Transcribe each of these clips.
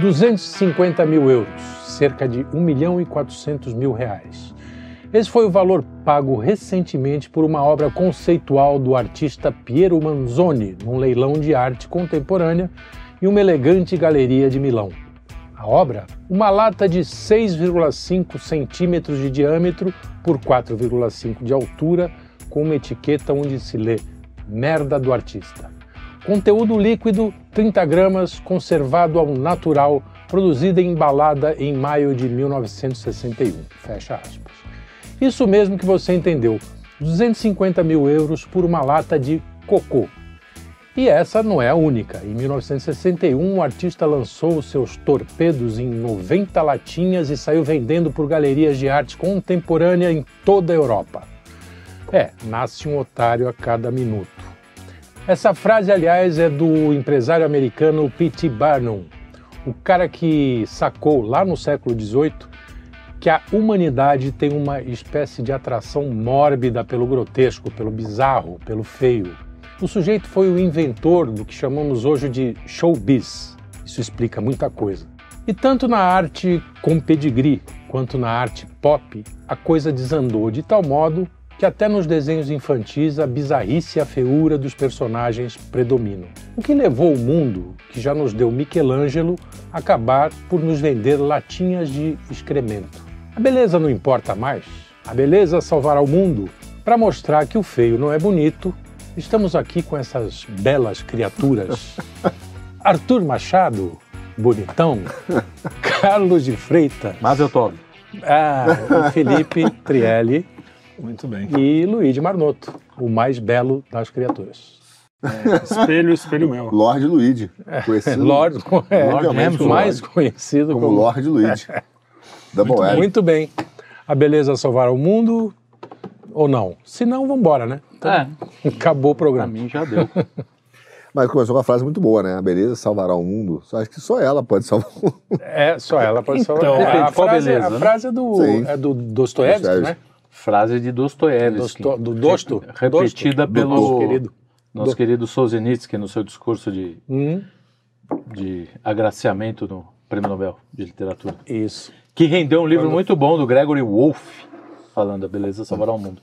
250 mil euros, cerca de 1 milhão e 400 mil reais. Esse foi o valor pago recentemente por uma obra conceitual do artista Piero Manzoni, num leilão de arte contemporânea em uma elegante galeria de Milão. A obra, uma lata de 6,5 centímetros de diâmetro por 4,5 de altura, com uma etiqueta onde se lê Merda do Artista. Conteúdo líquido, 30 gramas, conservado ao natural, produzida e embalada em maio de 1961. Fecha aspas. Isso mesmo que você entendeu, 250 mil euros por uma lata de cocô. E essa não é a única. Em 1961, o artista lançou seus torpedos em 90 latinhas e saiu vendendo por galerias de arte contemporânea em toda a Europa. É, nasce um otário a cada minuto. Essa frase, aliás, é do empresário americano P.T. Barnum, o cara que sacou lá no século XVIII que a humanidade tem uma espécie de atração mórbida pelo grotesco, pelo bizarro, pelo feio. O sujeito foi o inventor do que chamamos hoje de showbiz. Isso explica muita coisa. E tanto na arte com pedigree quanto na arte pop, a coisa desandou de tal modo que até nos desenhos infantis a bizarrice e a feiura dos personagens predominam. O que levou o mundo, que já nos deu Michelangelo, a acabar por nos vender latinhas de excremento. A beleza não importa mais. A beleza salvará o mundo. Para mostrar que o feio não é bonito, estamos aqui com essas belas criaturas. Arthur Machado, bonitão. Carlos de Freitas. Mas eu tô. Ah, Felipe Trielli. Muito bem. E Luigi Marnoto, o mais belo das criaturas. É, espelho, espelho meu. Lorde Luigi. Conhecido Lord, é, Lord mais conhecido como, como Lorde Luigi. Double muito, L. muito bem. A beleza salvará o mundo ou não? Se não, vamos embora, né? Então, é. Acabou o programa. Pra mim já deu. Mas começou com uma frase muito boa, né? A beleza salvará o mundo. Só acho que só ela pode salvar o mundo. É, só ela pode salvar então, o mundo. A, a, frase, beleza, a né? frase é do, é do Dostoiévski, né? Frase de Dostoiévski. Dosto, do Dosto. Repetida Dosto. pelo nosso querido, nosso querido Solzhenitsyn no seu discurso de, hum. de agraciamento no Prêmio Nobel de Literatura. Isso que rendeu um livro Quando... muito bom do Gregory Wolfe, falando a beleza salvará o mundo.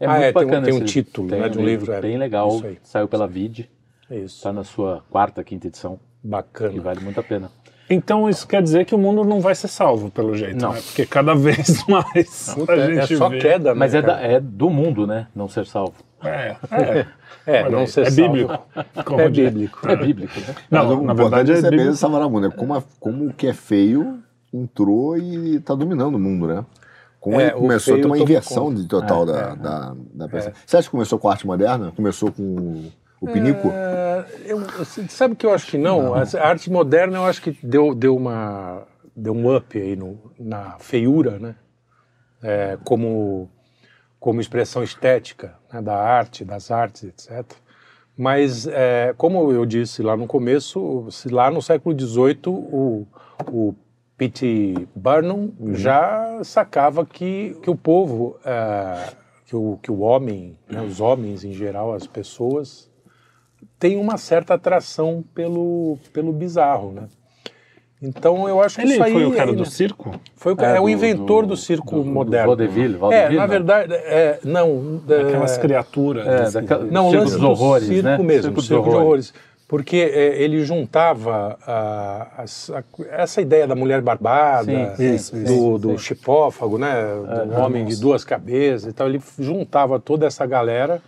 É ah, muito é, bacana. Tem um, tem um título tem né, de um livro. É, bem legal, saiu pela Vid. Isso. Está na sua quarta, quinta edição. Bacana. Que vale muito a pena. Então isso quer dizer que o mundo não vai ser salvo, pelo jeito, não. Né? Porque cada vez mais a é gente é só vê. queda, né? Mas é, da, é, do mundo, né? Não ser salvo. É, é. É, não ser é salvo. bíblico. é bíblico. É bíblico, né? Não, na verdade é, é bíblico. salvar o mundo. É como, como o que é feio entrou e está dominando o mundo, né? Com é, começou a ter uma inversão de total é, da, é, da, da peça. Você acha que começou com a arte moderna? Começou com o pinico? É, eu, sabe que eu acho que não? não. A arte moderna eu acho que deu, deu, uma, deu um up aí no, na feiura, né? É, como, como expressão estética né? da arte, das artes, etc. Mas, é, como eu disse lá no começo, lá no século XVIII, o, o P.T. Barnum uhum. já sacava que, que o povo, uh, que, o, que o homem, né, os homens em geral, as pessoas, têm uma certa atração pelo, pelo bizarro, né? Então eu acho que ele isso aí... foi o cara do circo? Foi o, é, é do, o inventor do, do circo do, moderno. Do vaudeville, vaudeville, É, na verdade, é, não... Aquelas criaturas. É, daquela, não, o lance dos horrores, circo né? mesmo, circo, circo dos horrores porque é, ele juntava a, a, a, essa ideia da mulher barbada, sim, sim, do, sim, do chipófago, né, do homem nossa. de duas cabeças e tal. Ele juntava toda essa galera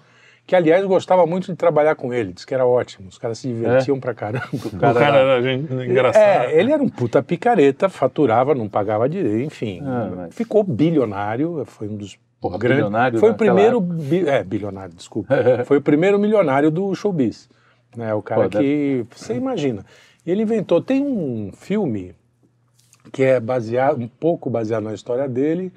que aliás gostava muito de trabalhar com ele, disse que era ótimo, os caras se divertiam é? pra caramba. O cara, o cara era, era engraçado. É, ele era um puta picareta, faturava, não pagava direito, enfim. Ah, mas... Ficou bilionário, foi um dos Porra, grandes. Bilionário foi o primeiro. Bi... É, bilionário, desculpa. foi o primeiro milionário do showbiz. Né? O cara Pô, que. Deve... Você imagina. Ele inventou. Tem um filme que é baseado, um pouco baseado na história dele,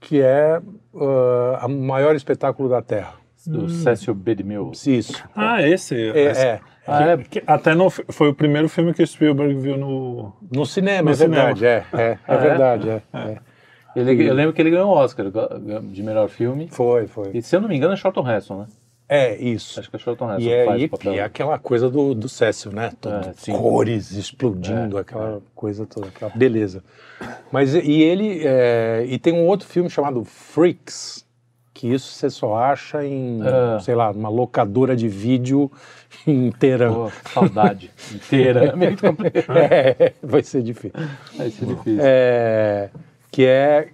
que é uh, o maior espetáculo da Terra. Do hum. Cecil B. DeMille. Isso. Ah, esse. É, esse. é. Ah, é, que até no, foi o primeiro filme que o Spielberg viu no... No cinema, no é cinema. verdade, é. É, é ah, verdade, é. é. Ele, eu lembro que ele ganhou o Oscar de melhor filme. Foi, foi. E se eu não me engano é Charlton Heston, né? É, isso. Acho que é Charlton Heston e é, faz e, o papel. e é aquela coisa do, do Cécio, né? Todo, É, cores explodindo, aquela coisa toda, aquela beleza. Mas e ele é, e tem um outro filme chamado Freaks, que isso você só acha em, É. sei lá, uma locadora de vídeo inteira. Pô, saudade inteira. É. É, vai ser difícil. Vai ser difícil. É, que é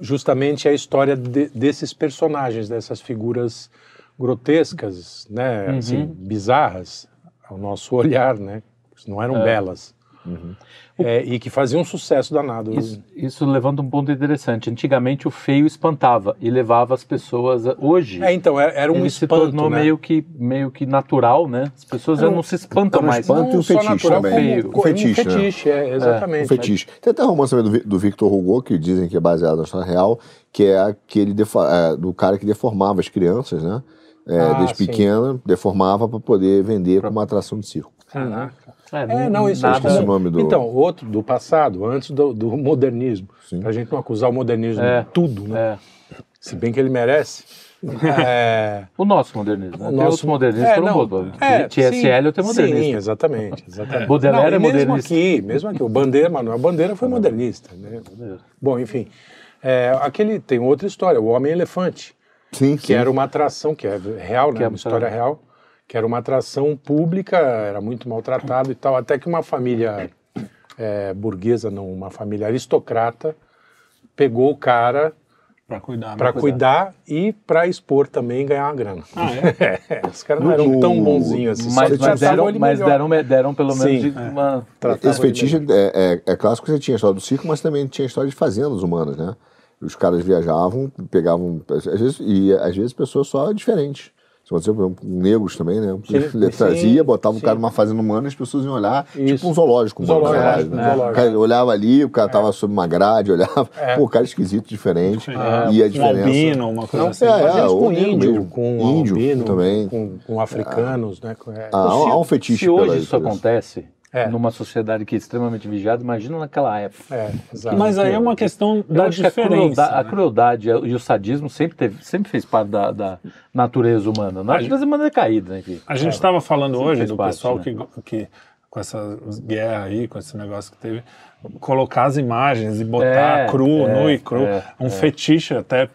justamente a história de- desses personagens, dessas figuras grotescas, né, Uhum. assim, bizarras ao nosso olhar, né, não eram belas, É, e que faziam um sucesso danado. Uhum. Isso, isso levanta um ponto interessante. Antigamente o feio espantava e levava as pessoas. A... Hoje É, então é- era um ele se espanto, tornou né? meio que meio que natural, né? As pessoas já Era um- não se espantam era um mais. espanto e um só fetiche natural também. como- Um fetiche, um né? fetiche, é, exatamente. Um fetiche. Tem até um romance também do, do Victor Hugo, que dizem que é baseado na história real, que é aquele defa- é, do cara que deformava as crianças, né? É, Ah, desde sim. pequena, deformava para poder vender como uma atração de circo. Caraca. É, É, não, isso nada... é comum. Esse nome do- Então, outro do passado, antes do, do modernismo. Sim. Pra gente não acusar o modernismo É. de tudo, né? É. Se bem que ele merece. É, O nosso modernismo. Né? O Tem nosso- modernistas é, não, foram bons. é, T.S. sim, Eliot é modernista. Sim, exatamente. exatamente. Baudelaire Não, é e mesmo modernista. aqui, mesmo aqui, o Bandeira, Manuel Bandeira foi modernista. Né? Bom, enfim. É, aquele tem outra história, o Homem-Elefante, Sim, que era uma atração, que é real, né? Que é uma história real, que era uma atração pública, era muito maltratado e tal, até que uma família é, burguesa, não, uma família aristocrata, pegou o cara Pra cuidar. para né? cuidar e para expor também e ganhar uma grana. Ah, é? Os caras não eram tão bonzinhos assim. Mas, só mas, deram, ele mas deram, deram pelo menos Sim, de uma. Esse ele fetiche é, é, é clássico que você tinha a história do circo, mas também tinha a história de fazendas humanas, né? Os caras viajavam, pegavam. Às vezes, e às vezes pessoas só diferentes. Com negros também, né? Ele sim, trazia, botava sim. o cara numa fazenda humana e as pessoas iam olhar, Isso. tipo um zoológico humano, Zoológico, é, né? zoológico. O cara olhava ali, o cara tava sob uma grade, olhava, É. pô, o cara esquisito, diferente. É. E a Um diferença. albino, uma coisa Não, assim. é, ou com índio, mesmo. com Índio albino, também. Com, com africanos, né? é. Ah, há, há um fetiche Se hoje isso acontece, É. numa sociedade que é extremamente vigiada, imagina naquela época. É, exato. Mas aí é uma questão Eu da acho que a diferença. crueldade, a né? crueldade e o sadismo sempre, teve, sempre fez parte da, da natureza humana. A natureza humana é caída, enfim. A gente estava falando hoje do parte, pessoal né? que, que, com essa guerra aí, com esse negócio que teve, colocar as imagens e botar É, cru, é, nu e cru. é, um fetiche até.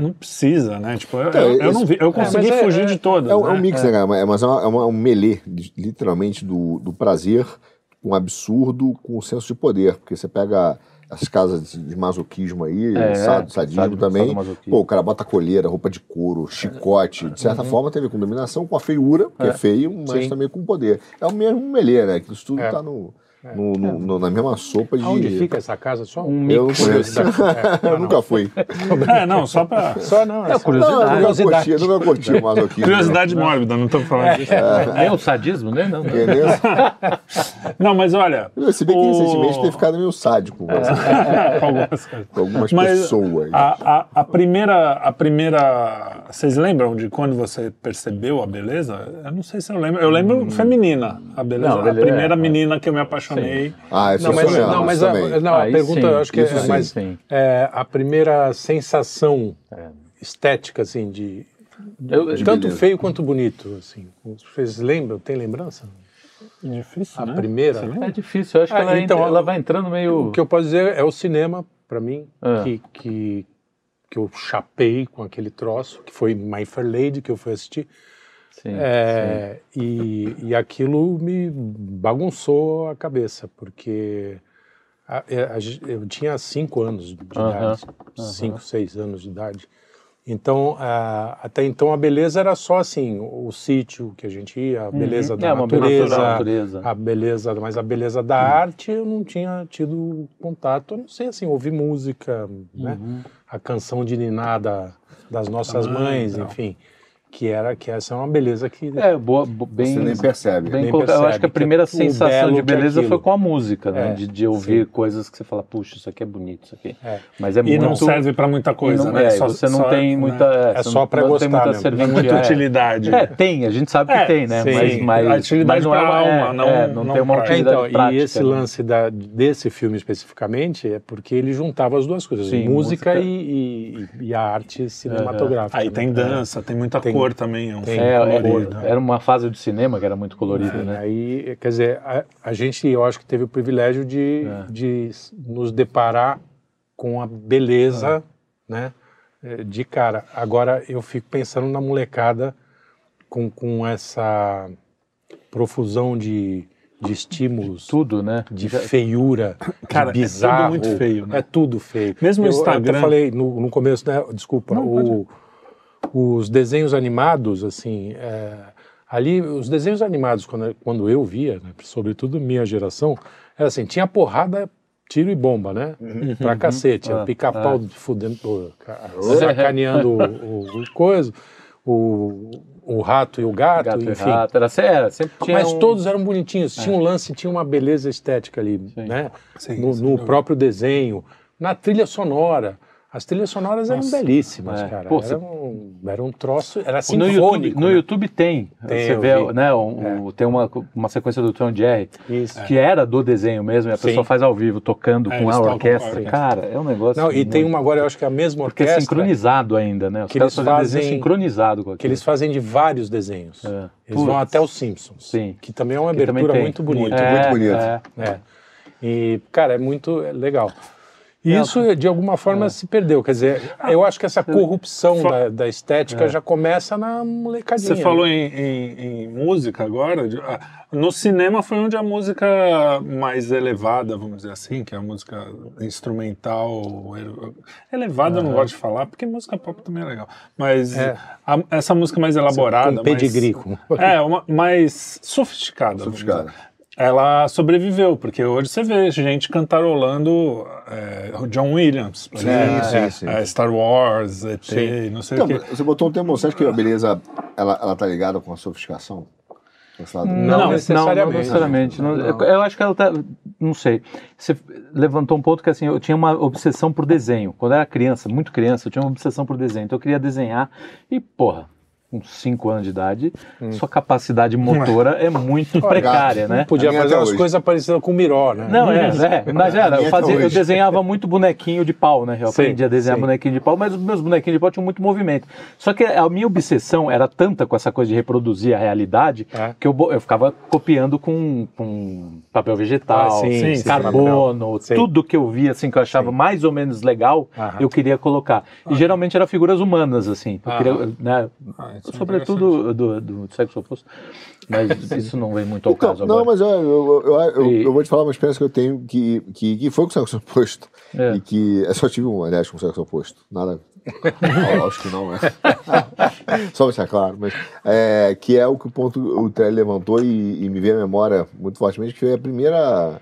Não precisa, né? Tipo, eu, Então, eu, eu esse- não vi. Eu consegui é- fugir é- de todas. É, um- é um né? mix, né, cara? É- Mas é, uma- é uma- um melê, de- literalmente, do, do prazer, um absurdo com o senso de poder. Porque você pega as casas de, masoquismo aí, É, sad- sadismo também. Pô, o cara bota colheira, roupa de couro, chicote. De certa forma, tem a ver com dominação, com a feiura, que é, feio, mas Sim. também com poder. É o mesmo melê, né? Que isso tudo É. tá no, no- no- no- na mesma sopa de. Onde fica essa casa? Só Um Eu não mix. conheço. eu nunca fui. É, não, só pra. Só não, É curiosidade. Não, eu nunca Curiosidade. curti, eu nunca curti o masoquismo. Curiosidade mórbida, não estou falando disso. Nem o sadismo, né? Não, não. Não, mas olha. Se bem que o- recentemente tem ficado meio sádico com algumas coisas. com algumas Mas pessoas. A, a, a primeira, a primeira. Vocês lembram de quando você percebeu a beleza? Eu não sei se eu lembro. Eu lembro feminina, a beleza. Não, a beleza, primeira é, menina que eu me apaixonei. Ah, isso Não, mas, não, mas isso a, também. não, a pergunta sim, eu acho que é sim, mais sim. é, a primeira sensação estética assim de, Eu- de tanto beleza. feio quanto bonito assim. Vocês lembram? Tem lembrança? Difícil, A né? primeira? É difícil, eu acho que Ah, ela, então, entra- ela vai entrando meio. O que eu posso dizer é o cinema para mim Ah. que, que que eu chapei com aquele troço que foi My Fair Lady que eu fui assistir Sim, É, e, e aquilo me bagunçou a cabeça, porque a- é, a eu tinha cinco anos de idade, cinco, seis anos de idade. Então, a- até então a beleza era só assim, o, o sítio que a gente ia, a beleza da É, natureza, natureza. a beleza, mas a beleza da arte eu não tinha tido contato, eu não sei assim, ouvir música, né? Uhum. A canção de ninar da- das nossas mãe, mães, tal. enfim, que era que essa é uma beleza que É, boa, bo- bem. Você nem percebe. bem nem colocado. Eu acho percebe que a que primeira o sensação belo de que é beleza foi com a música, né? É, de, de ouvir coisas que você fala, puxa, isso aqui é bonito, isso aqui. É. Mas é E muito. não serve pra muita e coisa, não- né? é, Só- você não só, tem né? muita. É só não gostar tem muita mesmo. serventia. É muita é. utilidade. É, tem, a gente sabe que É, tem, né? sim. Mas, mas, A utilidade mas não é uma, alma, é, não- é, não, não tem uma É, utilidade então, prática. e esse né? lance desse filme especificamente é porque ele juntava as duas coisas, Sim, música. E, e- e a arte cinematográfica. Aí né? tem dança, tem muita Tem cor também. É um é, era, era, uma fase de cinema que era muito colorida, Sim, né? Aí, quer dizer, a, a, gente, eu acho que teve o privilégio de, é. de nos deparar com a beleza, é. né? É, de cara. Agora, eu fico pensando na molecada com, com essa profusão de de estímulos. Tudo, né? De feiura, Cara, de bizarro. É tudo muito feio, né? É tudo feio. Mesmo eu, o Instagram... Eu falei no, no começo, né? Desculpa, Não, o, os desenhos animados, assim... É, ali, os desenhos animados, quando, quando eu via, né, sobretudo minha geração, era assim, tinha porrada tiro e bomba, né? Uhum. Pra cacete. Uhum. Pica-pau ah. fudendo, sacaneando o, o, o coisa, o, o rato e o gato, gato enfim. E rato. Era, era, sempre tinha Mas um... todos eram bonitinhos, tinha é. um lance, tinha uma beleza estética ali, Sim. né? Sim, no, no próprio desenho, na trilha sonora. As trilhas sonoras Nossa, eram belíssimas, é. cara. Pô, era, um, era um troço, era sinfônico. No YouTube, no né? YouTube tem, tem, você vê, vi. né, um, é. tem uma, uma sequência do Tom Jerry, Isso. que era do desenho mesmo, e a Sim. pessoa faz ao vivo, tocando é, com a orquestra. Cara, é um negócio... Não, e tem uma agora, eu acho que é a mesma orquestra... Porque é sincronizado ainda, né? Os que eles fazem sincronizado com aquilo. Que eles fazem de vários desenhos. É. Eles vão até os Simpsons. Sim. Que também é uma abertura muito bonita. Muito, muito bonita. É. é. E, cara, é muito legal. Isso, de alguma forma, é. se perdeu. Quer dizer, eu acho que essa corrupção da, da, estética é. já começa na molecadinha. Você falou em, em, em, música agora. Ah, no cinema foi onde a música mais elevada, vamos dizer assim, que é a música instrumental. Elevada uhum. eu não gosto de falar, porque música pop também é legal. Mas é. a, essa música mais elaborada. Com pedigree. Mais, é, uma, mais sofisticada. Sofisticada ela sobreviveu, porque hoje você vê gente cantarolando é, John Williams, sim, sim, sim. É, Star Wars, ET, sim. não sei então, o quê. Você botou um termo, você acha que a beleza ela, ela tá ligada com a sofisticação? Não, não, necessariamente. Não, necessariamente. Não, eu, eu, acho que ela tá. Não sei. Você levantou um ponto que assim, eu tinha uma obsessão por desenho. Quando eu era criança, muito criança, eu tinha uma obsessão por desenho. Então eu queria desenhar e, porra, com 5 anos de idade, hum. sua capacidade motora é muito precária, né? Podia fazer umas coisas parecidas com o Miró, né? Não, é, é mas era, eu, fazia, eu desenhava muito bonequinho de pau, né? Eu sim, aprendi a desenhar sim. bonequinho de pau, mas os meus bonequinhos de pau tinham muito movimento. Só que a minha obsessão era tanta com essa coisa de reproduzir a realidade, é. que eu, eu ficava copiando com, com papel vegetal, ah, sim, carbono, tudo que eu via, assim, que eu achava mais ou menos legal, eu queria colocar. E geralmente eram figuras humanas, assim. Eu queria, né, é sobretudo do, do, sexo oposto. Mas isso não vem muito ao então, caso não, agora. Não, mas eu, eu, eu, e... eu, vou te falar uma experiência que eu tenho que, que, que foi com o sexo oposto. É. E que. Eu só tive um, aliás, com o sexo oposto. Nada. acho que não, é. Só deixar claro, mas é, que é o que o ponto o Trelli levantou e, e me veio à memória muito fortemente, que foi a primeira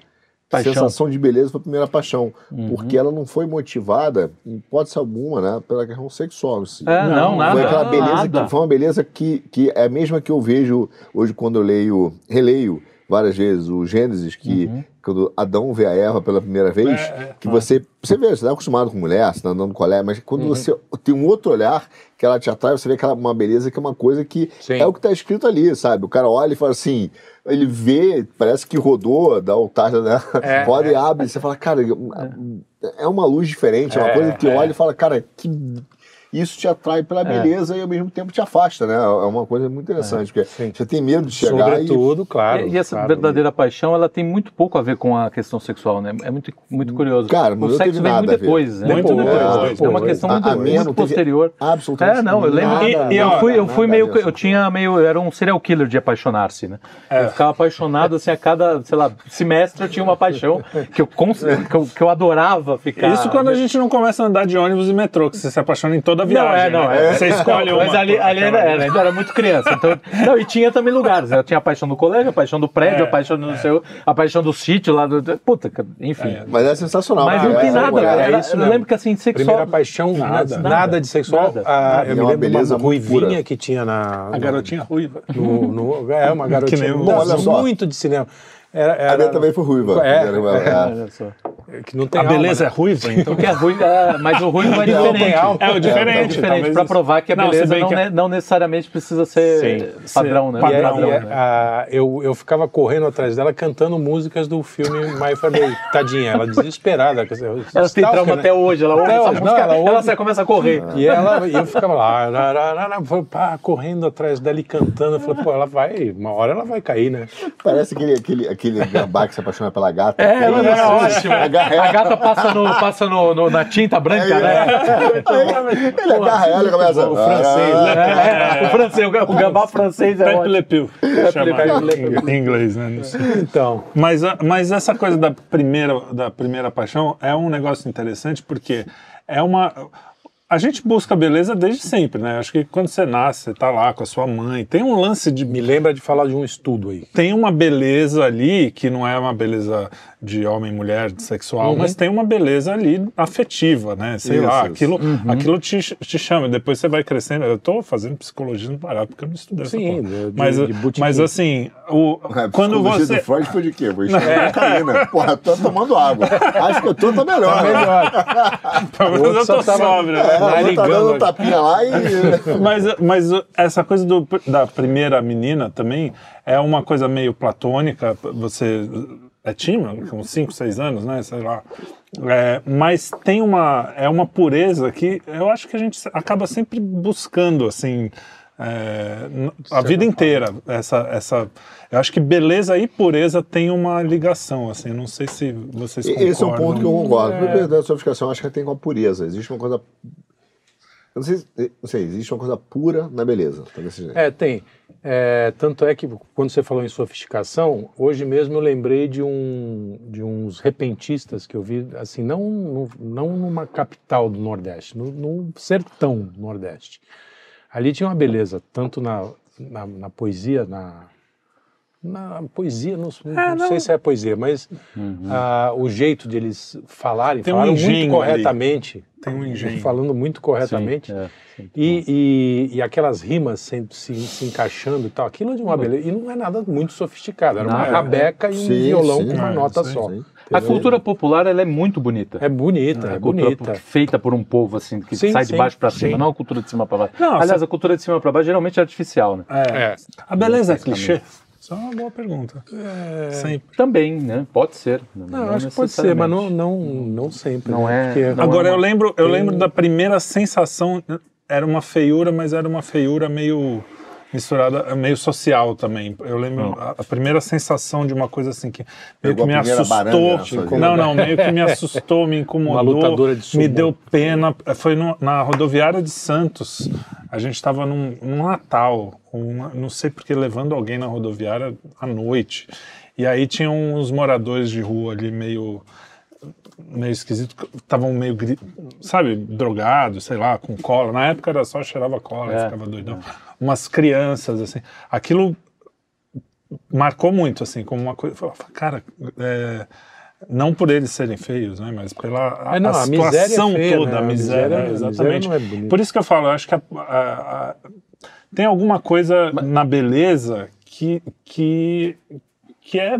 Paixão. sensação de beleza foi a primeira paixão. Uhum. Porque ela não foi motivada, em hipótese alguma, né, pela questão sexual. Assim. É, não, nada. Foi aquela beleza nada. que foi uma beleza que, que é a mesma que eu vejo hoje quando eu leio, releio várias vezes o Gênesis, que uhum. quando Adão vê a Eva pela primeira vez, é, é, que você. Você vê, você está acostumado com mulher, você está andando com colher, mas quando uhum. você tem um outro olhar que ela te atrai, você vê aquela uma beleza que é uma coisa que Sim. é o que está escrito ali, sabe? O cara olha e fala assim, ele vê, parece que rodou, dá o tarja, né? É, roda é. e abre, você fala, cara, é, é uma luz diferente, é uma é, coisa que é. olha e fala, cara, que isso te atrai pela é. beleza é. e ao mesmo tempo te afasta, né? É uma coisa muito interessante, é. porque Sim. você tem medo de chegar Sobretudo, e... claro. E, e essa claro. verdadeira paixão, ela tem muito pouco a ver com a questão sexual, né? É muito, muito curioso. Cara, o sexo vem muito depois, né? Muito depois. É uma questão muito, a, a muito posterior. Absolutamente. É, não, eu lembro. Nada, e, eu fui, eu fui meio, eu tinha meio, era um serial killer de apaixonar-se, né? É. Eu ficava apaixonado assim a cada, sei lá, semestre eu tinha uma paixão que eu, que eu, que eu adorava ficar. Isso quando a gente não começa a andar de ônibus e metrô, que você se apaixona em toda a viagem. Não, é, não, né? É. Você escolhe uma. Mas ali, ali ainda, era, ainda era muito criança. Então, não, e tinha também lugares. Né? Eu tinha a paixão do colégio, a paixão do prédio, é, a paixão do é. seu, a paixão do sítio lá do. Puta, enfim. É. Mas é sensacional. Mas não tem nada. É, isso, eu lembro que assim, sexual. Primeira paixão, nada. Nada, nada de sexual. Nada. Ah, eu me lembro beleza uma ruivinha que tinha na. A garotinha ruiva. No, no, é, uma garotinha. Bom, olha só. Muito de cinema. Era, era... A minha também foi ruiva. É, é, é, que não tem a alma, beleza né? é ruiva, então. Porque é ruiva, é, mas o ruivo é diferente. É, o diferente. É, diferente para provar que a beleza não, não, que... não, necessariamente precisa ser Sim, padrão, né? Padrão, e, é, né? a, eu, eu ficava correndo atrás dela cantando músicas do filme My Family. Tadinha, ela desesperada. Ela tem trauma né? até hoje, ela ouve essa música, ela, ouve, ela começa a correr. E ela, eu ficava lá, correndo atrás dela e cantando. Eu falei, pô, ela vai, uma hora ela vai cair, né? Parece aquele, aquele, gambá que se apaixona pela gata. É, ela é ótimo. A gata passa, no, passa no, no na tinta branca, é, né? É. Ele agarra ela e começa. O francês, né? É, o francês, o gambá francês é Pepe Le Pew, em inglês, né? Então. Mas, mas essa coisa da primeira, da primeira paixão é um negócio interessante porque é uma a gente busca beleza desde sempre, né? Acho que quando você nasce, você tá lá com a sua mãe. Tem um lance de. Me lembra de falar de um estudo aí. Tem uma beleza ali que não é uma beleza de homem, mulher, sexual, uhum. mas tem uma beleza ali afetiva, né? Sei isso, lá, isso. aquilo, uhum. aquilo te, te chama. Depois você vai crescendo. Eu tô fazendo psicologia no Pará, porque eu não estudei Sim, de, mas, de mas assim, o, é, quando você. do Freud foi de quê? Vou é. cocaína. Porra, tô tomando água. Acho que eu tô, tô melhor. Tá melhor. Talvez eu tô sóbrio. É, é, tá dando tapinha lá e... mas, mas essa coisa do, da primeira menina também é uma coisa meio platônica, você é tímido, com 5, 6 anos, né, sei lá. É, mas tem uma, é uma pureza que eu acho que a gente acaba sempre buscando, assim, é, a vida inteira. Essa, essa, eu acho que beleza e pureza tem uma ligação, assim, não sei se vocês concordam. Esse é um ponto que eu concordo. É... Da sua explicação, acho que tem com a pureza. Existe uma coisa não sei, não sei, existe uma coisa pura na beleza. Tá. É, tem. É, tanto é que quando você falou em sofisticação, hoje mesmo eu lembrei de, um, de uns repentistas que eu vi, assim, não, no, não numa capital do Nordeste, no, no sertão do Nordeste. Ali tinha uma beleza, tanto na, na, na poesia, na, na poesia, não, é, não, sei se é poesia, mas uhum. uh, o jeito de eles falarem, Tem falaram um muito corretamente. Ali. Tem um engenho. Falando muito corretamente. Sim, é, sim, e, e, e, aquelas rimas sempre se, se, encaixando e tal. Aquilo de uma beleza. E não é nada muito sofisticado. Era uma é. rabeca e um sim, violão com uma nota só. A cultura popular ela é muito bonita. É bonita, é, é bonita. Feita por um povo assim que sai de baixo para cima, não a cultura de cima para baixo. Não, Aliás, a cultura de cima para baixo geralmente é artificial, né? É. A beleza é clichê. Isso é uma boa pergunta. É... Sempre. Também, né? Pode ser. Não, não acho que pode ser, mas não, não, não sempre. Não né? é. Não Agora, é uma... eu, lembro, eu lembro da primeira sensação. Era uma feiura, mas era uma feiura meio misturada, meio social também. Eu lembro a, a, primeira sensação de uma coisa assim que meio que me assustou. Não, não, meio que me assustou, me incomodou, me deu pena. Foi no, na rodoviária de Santos. A gente estava num, num, Natal, uma, não sei porque levando alguém na rodoviária à noite. E aí tinham uns moradores de rua ali meio meio esquisito, estavam meio, sabe, drogados, sei lá, com cola. Na época era só cheirava cola, é, ficava doidão. É. Umas crianças, assim. Aquilo marcou muito, assim, como uma coisa. Cara, é, não por eles serem feios, né, mas pela a, não, a, a situação feia, toda, né? a miséria, a miséria exatamente. A miséria é por isso que eu falo, eu acho que a, tem alguma coisa mas... na beleza que, que, que é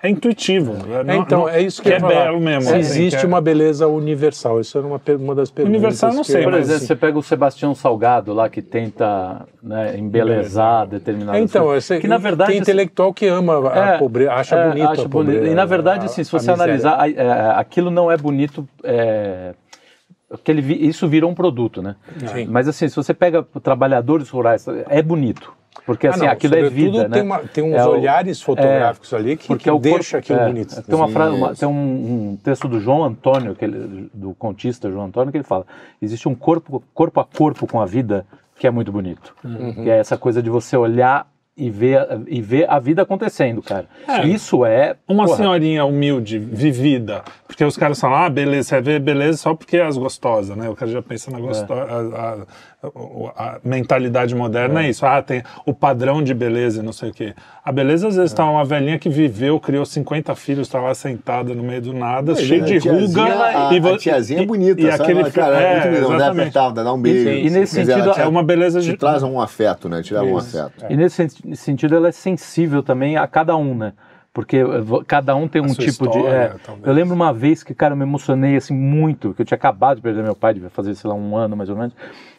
é intuitivo. É, não, então, não, é isso que, que é falar. belo mesmo. Se assim, existe é... uma beleza universal, isso era uma, uma das perguntas. Universal não sei, Por exemplo, assim... você pega o Sebastião Salgado lá, que tenta né, embelezar determinadas Então, coisas. que na verdade... Tem intelectual que ama a é, pobreza, acha é, bonito acha a pobreza. E na verdade, assim, se você analisar, é, aquilo não é bonito... É, que ele, isso virou um produto, né? Sim. Mas assim, se você pega trabalhadores rurais, é bonito. Porque ah, assim, não, aquilo é vida, né? Tem, uma, tem uns é olhares fotográficos é, ali que, porque que é deixa aquilo é, bonito. Tem, uma frase, uma, tem um, um, texto do João Antônio, que ele, do contista João Antônio, que ele fala: existe um corpo, corpo a corpo com a vida que é muito bonito. Uhum. Que é essa coisa de você olhar e ver, e ver a vida acontecendo, cara. É, Isso é. Uma porra. senhorinha humilde, vivida. Porque os caras falam, ah, beleza, você vê beleza só porque é as gostosas, né? O cara já pensa na gostosa. É a mentalidade moderna é. é. isso. Ah, tem o padrão de beleza e não sei o quê. A beleza, às vezes, está é. uma velhinha que viveu, criou 50 filhos, está lá sentada no meio do nada, é, cheia de ruga. A, e a tiazinha é bonita, e, sabe? aquele cara, é, é muito dá apertar, dá um beijo. E, e nesse sentido, é uma beleza de... traz um afeto, né? Te dá um afeto. E nesse sentido, ela é sensível também a cada um, né? porque cada um tem um tipo história, de. É, eu lembro uma vez que, cara, eu me emocionei assim muito, que eu tinha acabado de perder meu pai, devia fazer, sei lá, um ano mais ou menos.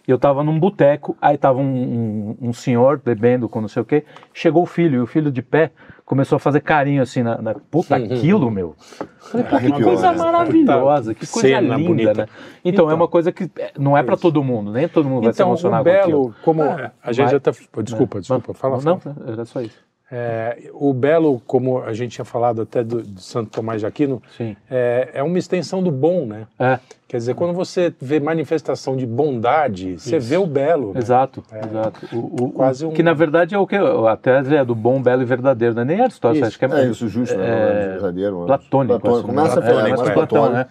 E eu tava num boteco, aí tava um, um, um, senhor bebendo com não sei o quê, chegou o filho, e o filho de pé começou a fazer carinho assim na. na puta, aquilo, meu. Falei, pô, que coisa maravilhosa, que coisa Cena linda, bonita. né? Então, então, é uma coisa que é, não é para todo mundo, nem todo mundo vai se então, emocionar o Belo, como é, a gente vai, já tá. Desculpa, desculpa, fala. Não, fala. era só isso. É, o belo, como a gente tinha falado até do, de Santo Tomás de Aquino, é, é, uma extensão do bom, né? É. Quer dizer, quando você vê manifestação de bondade, Isso. você vê o belo. Né? Exato, é, exato. O, o, quase um... Que na verdade é o que? A tese é do bom, belo e verdadeiro, não é nem Aristóteles, acho que é, é isso, justo, né? é, verdadeiro. Platônico. Platônico. Começa platônico, é, Platão, né?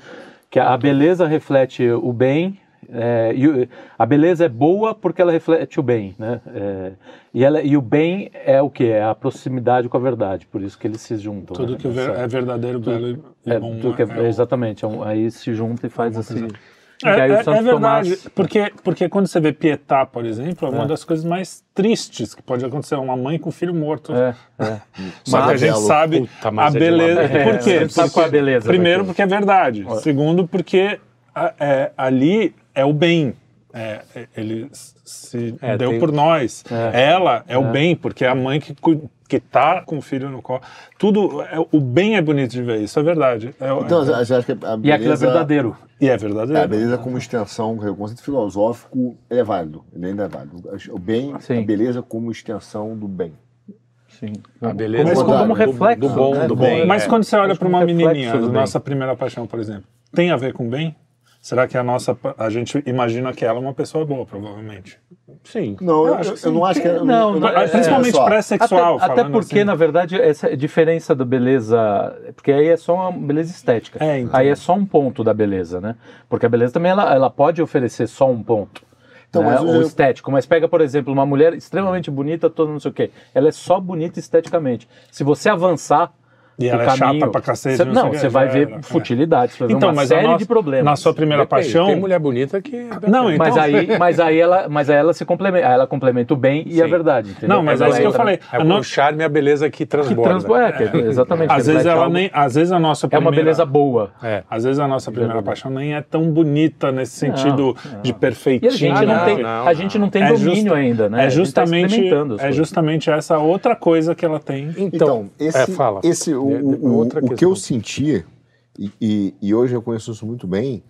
Que a beleza reflete o bem é, e, a beleza é boa porque ela reflete o bem, né? É, e, ela, e o bem é o que? É a proximidade com a verdade, por isso que eles se juntam. Tudo né? que é verdadeiro, belo e é, bom. Que é, é, exatamente, é aí se junta e faz assim. É, é, é, verdade, Tomás... porque, porque quando você vê Pietá, por exemplo, é uma das coisas mais tristes que pode acontecer, uma mãe com um filho morto. É, é. Só que a gente sabe Puta, a beleza. Por quê? Porque, sabe qual é a beleza primeiro, porque é verdade. Segundo, porque ali é o bem. É, ele se é, deu tem... por nós. É. Ela é, o é. bem, porque é a mãe que, que tá com o filho no colo. Tudo, é, o bem é bonito de ver, isso é verdade. É, então, você acha que a beleza, e aquilo é verdadeiro. E é verdadeiro. A beleza como extensão, o conceito filosófico, ele é válido, ele ainda é válido. O bem, Sim. a beleza como extensão do bem. Sim. A beleza como, como, como reflexo do, do bom, do bem. Mas quando você olha para uma menininha, nossa primeira paixão, por exemplo, tem a ver com bem? Será que a nossa. A gente imagina que ela é uma pessoa boa, provavelmente. Sim. Não, eu, eu, eu não acho que. É, não, eu, não é, principalmente pré-sexual. Até, até porque, assim. na verdade, essa diferença da beleza. Porque aí é só uma beleza estética. É, então. Aí é só um ponto da beleza, né? Porque a beleza também ela, ela pode oferecer só um ponto. Então, né? o estético. Mas pega, por exemplo, uma mulher extremamente bonita, toda não sei o quê. Ela é só bonita esteticamente. Se você avançar e ela é chata pra cacete. Cê, não, você vai ver é. futilidade, você vai então, ver uma série nossa, de problemas. Na sua primeira Depende, paixão... Tem mulher bonita que... Não, então... mas, aí, mas, aí ela, mas aí ela se complementa, ela complementa o bem e Sim. a verdade. Entendeu? Não, mas é isso que eu falei. É o charme e a beleza que transborda. Que transborda é, exatamente. Às vezes, ela nem, às vezes a nossa primeira... É uma beleza boa. É. Às vezes a nossa primeira paixão nem é tão bonita nesse sentido de perfeitinho. A gente não tem domínio ainda, né? É justamente, é justamente essa outra coisa que ela tem. Então, esse, fala. esse o, o que eu senti, e, e, e, hoje eu conheço isso muito bem,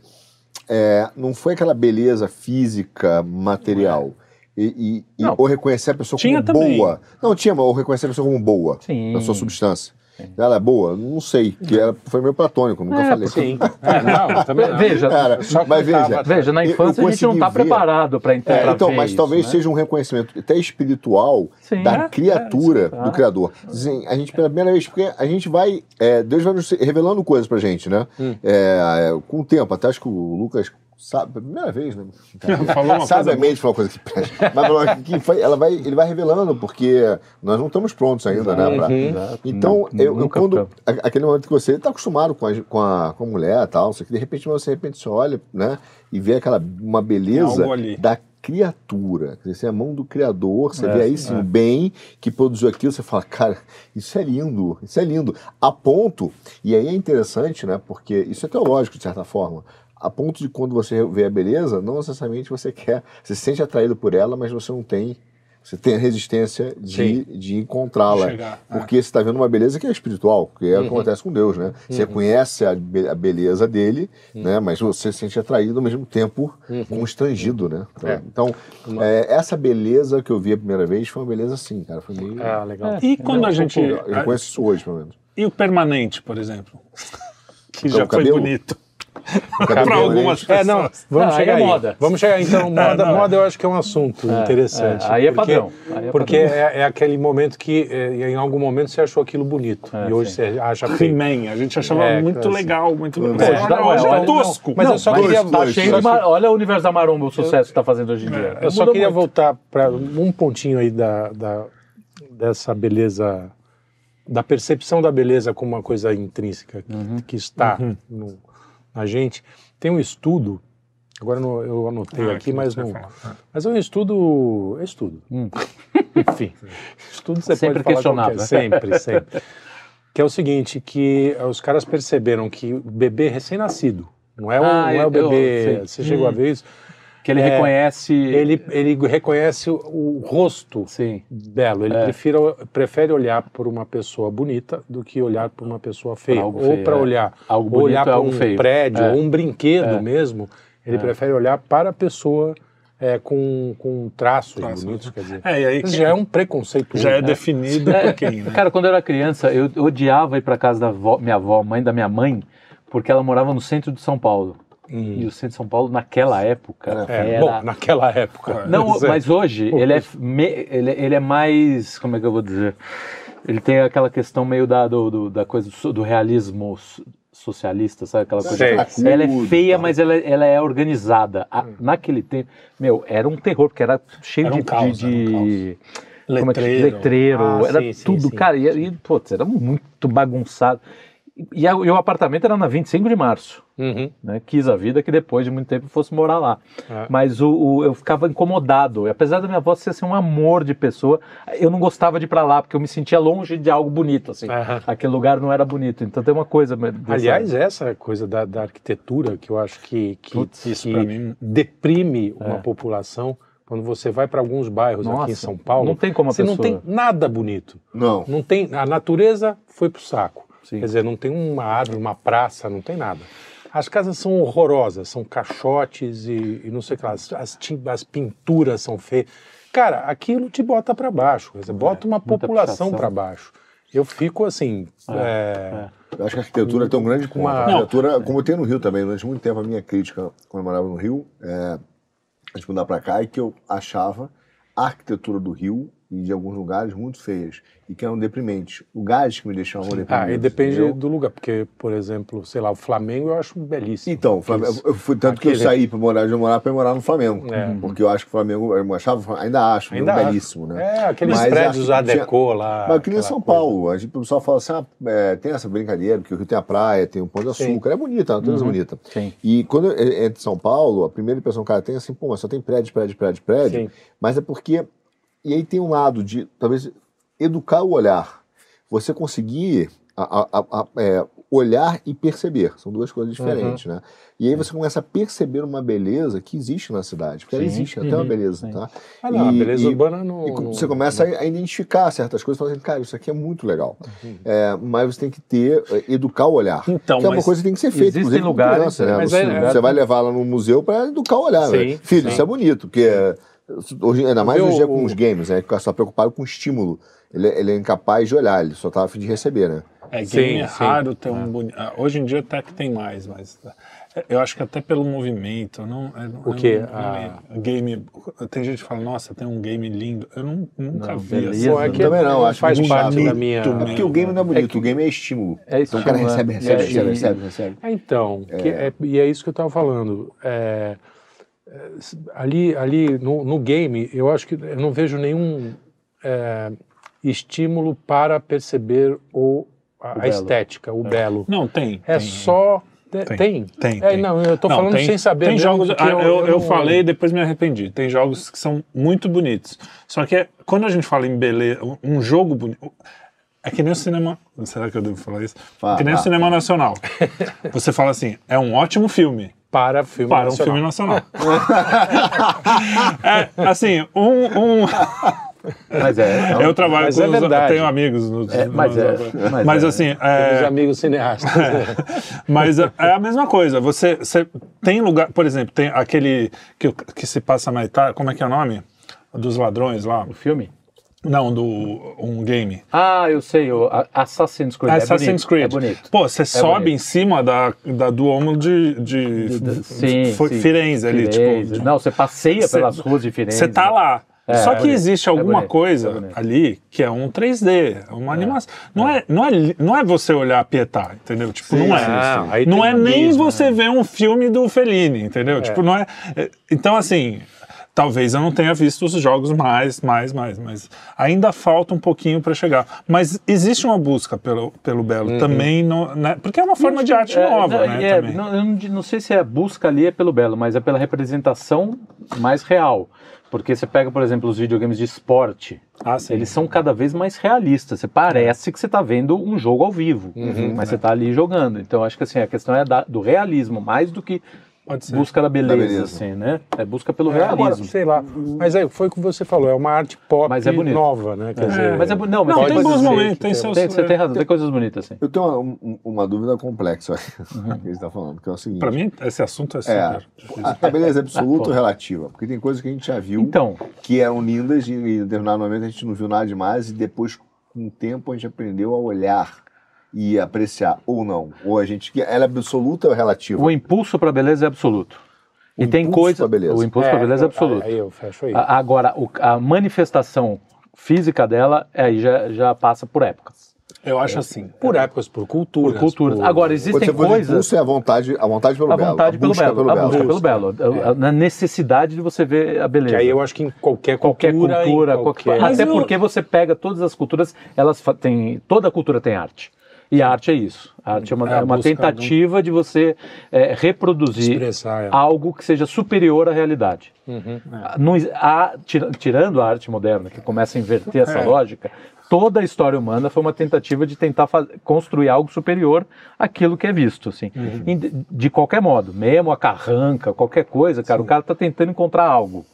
é, não foi aquela beleza física, material. E, e, ou reconhecer a pessoa tinha como também. boa. Não, tinha, mas ou reconhecer a pessoa como boa Sim. na sua substância. Ela é boa? Não sei, que ela foi meio platônico, nunca é, falei. Sim. É, não, também não. Veja, Cara, mas veja, veja, na infância a gente não está preparado para entender. É, então, mas isso, talvez né? seja um reconhecimento até espiritual sim, da é, criatura é, do Criador. Dizem, a gente, pela primeira vez, porque a gente vai. É, Deus vai nos revelando coisas pra gente, né? Hum. É, com o tempo, até acho que o Lucas sabe, primeira vez, né? falou uma Sabiamente falou uma coisa que presta. Mas que foi, ela vai, ele vai revelando, porque nós não estamos prontos ainda, né? Pra, uhum. Então, não, eu, eu quando. Aquele momento que você está acostumado com a, com, a, com a mulher e tal, que de repente você, de repente, você olha, né? E vê aquela uma beleza da criatura, quer dizer, é a mão do Criador, você é, vê aí sim é. o bem que produziu aquilo, você fala, cara, isso é lindo, isso é lindo. A ponto, e aí é interessante, né? Porque isso é teológico, de certa forma a ponto de quando você vê a beleza, não necessariamente você quer, você se sente atraído por ela, mas você não tem, você tem a resistência de, de encontrá-la. É. Porque é. você está vendo uma beleza que é espiritual, que é o que uhum. acontece com Deus, né? Você uhum. conhece a, a, beleza dele, uhum. né? mas você se sente atraído ao mesmo tempo uhum. constrangido, né? Então, é. então é, essa beleza que eu vi a primeira vez foi uma beleza assim, cara. Foi meio. Ah, legal. e quando a gente. Eu reconheço isso hoje, pelo menos. E o permanente, por exemplo? que então, já foi bonito para algumas pessoas. É, não, vamos chegar aí. moda. Vamos chegar então, moda, é, moda eu acho que é um assunto é, interessante. É, aí é porque, padrão. Aí é porque é, é, aquele momento que em algum momento você achou aquilo bonito e hoje você acha feio. He-Man, a gente achava muito legal, muito legal. Hoje é tosco. Mas eu só queria... Tá olha o universo da maromba, o sucesso que está fazendo hoje em dia. Eu só queria voltar para um pontinho aí da, da, dessa beleza da percepção da beleza como uma coisa intrínseca uhum. que está uhum. no, a gente. Tem um estudo, agora não, eu anotei ah, aqui, mas não. Mas é um estudo. É estudo. Hum. Enfim, estudo você sempre pode. Falar sempre, sempre. Que é o seguinte, que os caras perceberam que o bebê recém-nascido, não é o, ah, não é o bebê, eu, você hum. chegou a ver isso? Que ele é, reconhece. Ele, ele reconhece o, o rosto Sim. belo. Ele é. prefere, prefere olhar por uma pessoa bonita do que olhar por uma pessoa feia. ou para é. olhar, algo bonito, olhar é para um feio. prédio ou um brinquedo mesmo. Ele prefere olhar para a pessoa é, com, com traços Traço. bonitos, quer dizer. É, e aí, já é um preconceito. Já é né? definido por quem, né? Cara, quando eu era criança, eu odiava ir para casa da avó, minha avó, mãe da minha mãe, porque ela morava no centro de São Paulo. Hum. E o centro de São Paulo, naquela época, é, era... Bom, naquela época. Não, é. mas hoje, ele é, me, ele, ele é mais... Como é que eu vou dizer? Ele tem aquela questão meio da, do, do da coisa do realismo socialista, sabe? Aquela coisa. Sei, ela é feia, tá. mas ela, ela é organizada. A, hum. naquele tempo, meu, era um terror, porque era cheio era um de. Caos, de, de um letreiro, é letreiro ah, era sim, tudo, sim, cara. E, e putz, era muito bagunçado. E, a, e, o apartamento era na 25 de março. Uhum. Né? Quis a vida que depois de muito tempo fosse morar lá. É. Mas o, o, eu ficava incomodado. E apesar da minha avó ser assim, um amor de pessoa, eu não gostava de ir para lá, porque eu me sentia longe de algo bonito. Assim. Uhum. Aquele lugar não era bonito. Então tem uma coisa. Dessa... Aliás, essa coisa da, da, arquitetura que eu acho que, que, Putz, que mim... deprime uma é. população quando você vai para alguns bairros Nossa, aqui em São Paulo, não tem como você pessoa... não tem nada bonito. Não. Não tem, a natureza foi pro saco. Sim. Quer dizer, não tem uma árvore, uma praça, não tem nada. As casas são horrorosas, são caixotes e, e não sei o que lá. As, as, as, pinturas são feias. Cara, aquilo te bota para baixo. Quer dizer, bota uma população para baixo. Eu fico assim. É, é... Eu acho que a arquitetura tem um grande ponto. Uma... A arquitetura, como tem no Rio também, durante muito tempo a minha crítica, quando eu morava no Rio, é, a gente mudar para cá, é que eu achava a arquitetura do Rio e de alguns lugares muito feias e que eram deprimentes. Lugares que me deixavam deprimentes. Ah, e depende entendeu? do lugar, porque, por exemplo, sei lá, o Flamengo eu acho belíssimo. Então, Flamengo, eu fui tanto Aquele... que eu saí para morar de morar para morar no Flamengo, é. porque eu acho que o Flamengo, eu achava, ainda acho, ainda belíssimo, né? É, aqueles mas prédios a Deco lá. Mas aqui em São coisa. Paulo, a gente o pessoal fala assim, ah, é, tem essa brincadeira, porque o Rio tem a praia, tem o Pão de Açúcar, Sim. é bonita, a natureza uhum. bonita. Sim. E quando entre São Paulo, a primeira impressão que o cara tem é assim, pô, mas só tem prédio, prédio, prédio, prédio, Sim. mas é porque e aí tem um lado de, talvez, educar o olhar. Você conseguir a, a, a, é, olhar e perceber. São duas coisas uhum. diferentes, uhum. né? E aí você começa a perceber uma beleza que existe na cidade. Porque ela existe, uhum. até uma beleza, Sim. tá? Ah, não, e, a beleza e, urbana não... E você começa a, a, identificar certas coisas e fala assim, cara, isso aqui é muito legal. Uhum. É, mas você tem que ter, é, educar o olhar. Então, que é uma coisa que tem que ser feita, existem lugares, criança, né? Você, é, você vai levar ela no museu para educar o olhar. Sim, né? Filho, sim. isso é bonito, porque... Hoje, ainda mais hoje em dia com os games, né? Que está preocupado com o estímulo. Ele, ele, é incapaz de olhar, ele só tá a fim de receber, né? É, game sim, é raro ter um é. bonito. Ah, hoje em dia até que tem mais, mas é, eu acho que até pelo movimento. Não, é, o que? Ah. Game. Tem gente que fala, nossa, tem um game lindo. Eu não, nunca não, vi assim. Pô, é que também não, acho faz parte bonito, da minha. É porque o game não é bonito, é o game é estímulo. É isso. Então o cara recebe, recebe, recebe, recebe, recebe. então, que, e é isso que eu estava falando. É ali, ali no, no, game, eu acho que eu não vejo nenhum é, estímulo para perceber o, a, o a estética, o é. belo. Não, tem. É tem, só. Tem? Tem. tem, é, Não, eu estou falando tem, sem saber. Tem jogos. Ah, eu, eu, eu, falei e depois me arrependi. Tem jogos que são muito bonitos. Só que é, quando a gente fala em beleza, um jogo bonito. É que nem o cinema. Será que eu devo falar isso? Ah, é que nem o cinema nacional. Você fala assim, é um ótimo filme para filme para nacional. um filme nacional. é, assim, um, um... Mas é. Não, eu trabalho mas com. É verdade. Tenho amigos. Nos, é, mas, é, mas, mas é. assim. É, amigos cineastas. É, mas é, é a mesma coisa. Você, você tem lugar. Por exemplo, tem aquele que, que se passa na Itália. Como é que é o nome? Dos ladrões lá. O filme? Não, do um game. Ah, eu sei, o Assassin's Creed. É Assassin's é Creed. É bonito. Pô, você é sobe bonito. em cima da, da Duomo de, de, de, de sim, sim. Firenze ali, Firenze. tipo. Não, você passeia cê, pelas ruas de Firenze. Você tá lá. É, Só que existe alguma coisa ali que é um 3D, é uma animação. Não é, não, é, não é você olhar Pietà, entendeu? Tipo, sim, não é. Não, não é nem mesmo, você né? ver um filme do Fellini, entendeu? Tipo, não é. Então, assim, Talvez eu não tenha visto os jogos mais, mais, mais, mas ainda falta um pouquinho para chegar. Mas existe uma busca pelo, pelo belo uhum. também, no, né? porque é uma forma de arte é, nova, é, né? É, não, eu não, não sei se é a busca ali é pelo belo, mas é pela representação mais real. Porque você pega, por exemplo, os videogames de esporte, ah, eles são cada vez mais realistas. Você parece que você está vendo um jogo ao vivo, uhum, mas é. você está ali jogando. Então, acho que assim, a questão é da, do realismo, mais do que busca da beleza, da beleza, assim, né? É busca pelo é, realismo. Agora, sei lá. Mas é, foi o que você falou, é uma arte pop mas é nova, né? Quer é. dizer, mas é Não, mas não, tem bons momentos, tem seus... Tem, você tem razão, tem coisas bonitas, assim. Eu tenho uma, uma dúvida complexa uhum. que você está falando, que é o seguinte... Para mim, esse assunto é super é, a, a, beleza é absoluta ou relativa? Porque tem coisas que a gente já viu então, que eram lindas e em determinado momento a gente não viu nada demais e depois, com o tempo, a gente aprendeu a olhar e apreciar ou não? Ou a gente ela é absoluta ou relativa? O impulso para a beleza é absoluto. O e tem coisa. O impulso é, para a beleza é absoluto. Aí eu fecho aí. Agora, o, a manifestação física dela aí já, já passa por épocas. Eu acho assim. Por épocas, por culturas. Por culturas. Por... Agora, existem coisas. O impulso é a vontade, a vontade pelo a belo. Vontade a pelo belo, pelo a belo. busca pelo belo. É. Na necessidade de você ver a beleza. Que aí eu acho que em qualquer cultura. Qualquer cultura. Qualquer... Até eu... porque você pega todas as culturas, elas têm. Toda cultura tem arte. E a arte é isso. A arte é uma, é uma tentativa de você é, reproduzir algo que seja superior à realidade. Uhum, é. a, tirando a arte moderna, que começa a inverter essa é. lógica, toda a história humana foi uma tentativa de tentar construir algo superior àquilo que é visto, assim. Uhum. de qualquer modo, mesmo a carranca, qualquer coisa, cara, Sim. o cara está tentando encontrar algo.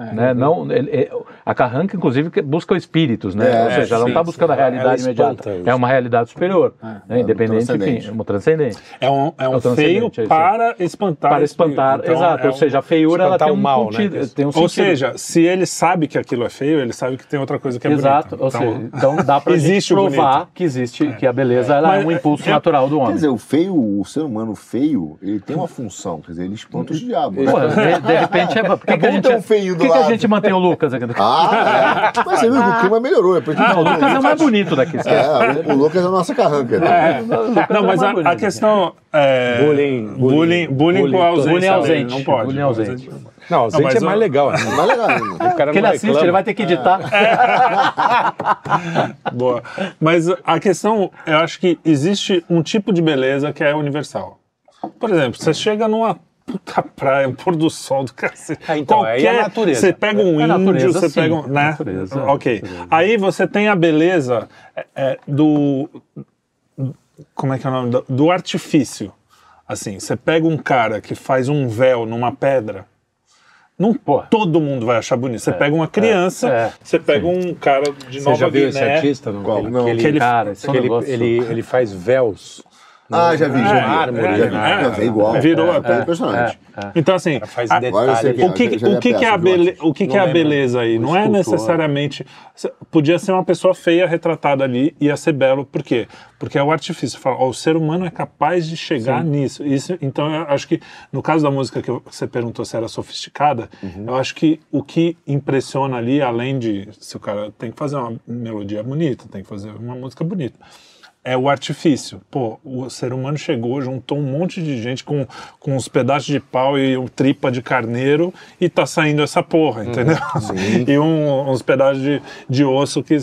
É, né? Não, ele, é, a Carranca, inclusive, busca espíritos, né? É, Ou seja, ela não está buscando a realidade imediata. É uma realidade superior, é, né? independente, enfim, uma transcendente. É um, é um, é feio para espantar. Para espantar, então, exato. Ou seja, a feiura ela tem um, mal, né? tem um Ou seja, se ele sabe que aquilo é feio, ele sabe que tem outra coisa que é exato, bonita. Exato. Então, então dá para provar que existe, que a beleza ela é um impulso natural do homem. Quer dizer, o feio, o ser humano feio, ele tem uma função, quer dizer, ele espanta os diabos. De repente é. Por que a gente um feio do? Que a gente mantém o Lucas aqui? Ah, é. Mas você viu que o clima melhorou. É porque não, o Lucas é o mais bonito daqui. É, o, Lucas é a nossa carranca. É. Não, mas a, a questão é... Bullying. Bullying, bullying, bullying com ausência. Bullying ausente. Não pode. Bullying ausente. Não, ausente não, é mais legal. É mais legal ainda. O cara ele assiste, reclama. ele vai ter que editar. É. Boa. Mas a questão, eu acho que existe um tipo de beleza que é universal. Por exemplo, você chega numa puta praia, um pôr do sol do cacete. É, então, Qualquer, aí é a natureza. Você pega um é índio, natureza, você sim. pega um. Né? Natureza, ok. Natureza. Aí você tem a beleza é, é, do. Como é que é o nome? Do, do artifício. Assim, você pega um cara que faz um véu numa pedra. Não Pô. todo mundo vai achar bonito. Você é, pega uma criança, é, você pega sim. um cara de Você nova já viu Guiné, esse artista? Não? Qual? Não. Que ele, cara, que ele, ele, ele, faz véus ah, já vi, já vi. Mármore, é, já vi. É, é igual. Virou até impressionante. Então, assim, a, o que, o que, que é a, bele, o que, que é a beleza aí? Não é necessariamente. Podia ser uma pessoa feia retratada ali, ia ser belo. Por quê? Porque é o artifício. Fala, o ser humano é capaz de chegar Sim. nisso. Isso, então, eu acho que, no caso da música que você perguntou se era sofisticada, uhum. eu acho que o que impressiona ali, além de. Se o cara tem que fazer uma melodia bonita, tem que fazer uma música bonita é o artifício. Pô, o ser humano chegou, juntou um monte de gente com, com uns pedaços de pau e um tripa de carneiro e tá saindo essa porra, uhum. entendeu? Uhum, e um, uns pedaços de, de osso que.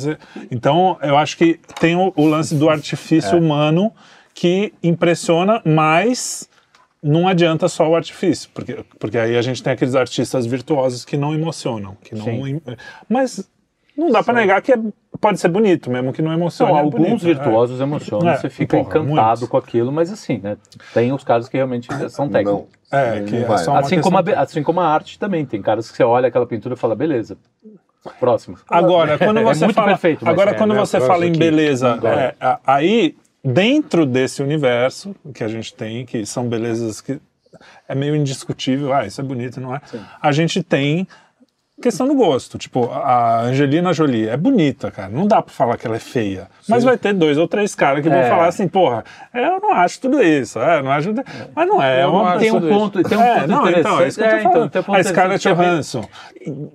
Então, eu acho que tem o, o lance do artifício é. humano que impressiona, mas não adianta só o artifício, porque, porque aí a gente tem aqueles artistas virtuosos que não emocionam, que não. Sim. Mas não dá para negar que é, pode ser bonito, mesmo que não emocione. Não, é alguns bonito, virtuosos é. emocionam, é, você fica porra, encantado muito. com aquilo, mas assim, né? Tem os casos que realmente são técnicos. Não, é, que é só assim, como a, assim como a arte também, tem caras que você olha aquela pintura e fala, beleza, próximo. Agora, quando é você é fala, perfeito, agora, quando né, você fala em beleza, é, aí dentro desse universo que a gente tem, que são belezas que é meio indiscutível, ah, isso é bonito, não é? Sim. A gente tem questão do gosto. Tipo, a Angelina Jolie é bonita, cara. Não dá pra falar que ela é feia. Sim. Mas vai ter dois ou três caras que é. vão falar assim, porra, eu não acho tudo isso. É, não acho... Mas não é. é uma tem, um ponto, tem um é, ponto não, então, é isso que eu tô é, então. Então, a Scarlett Johansson.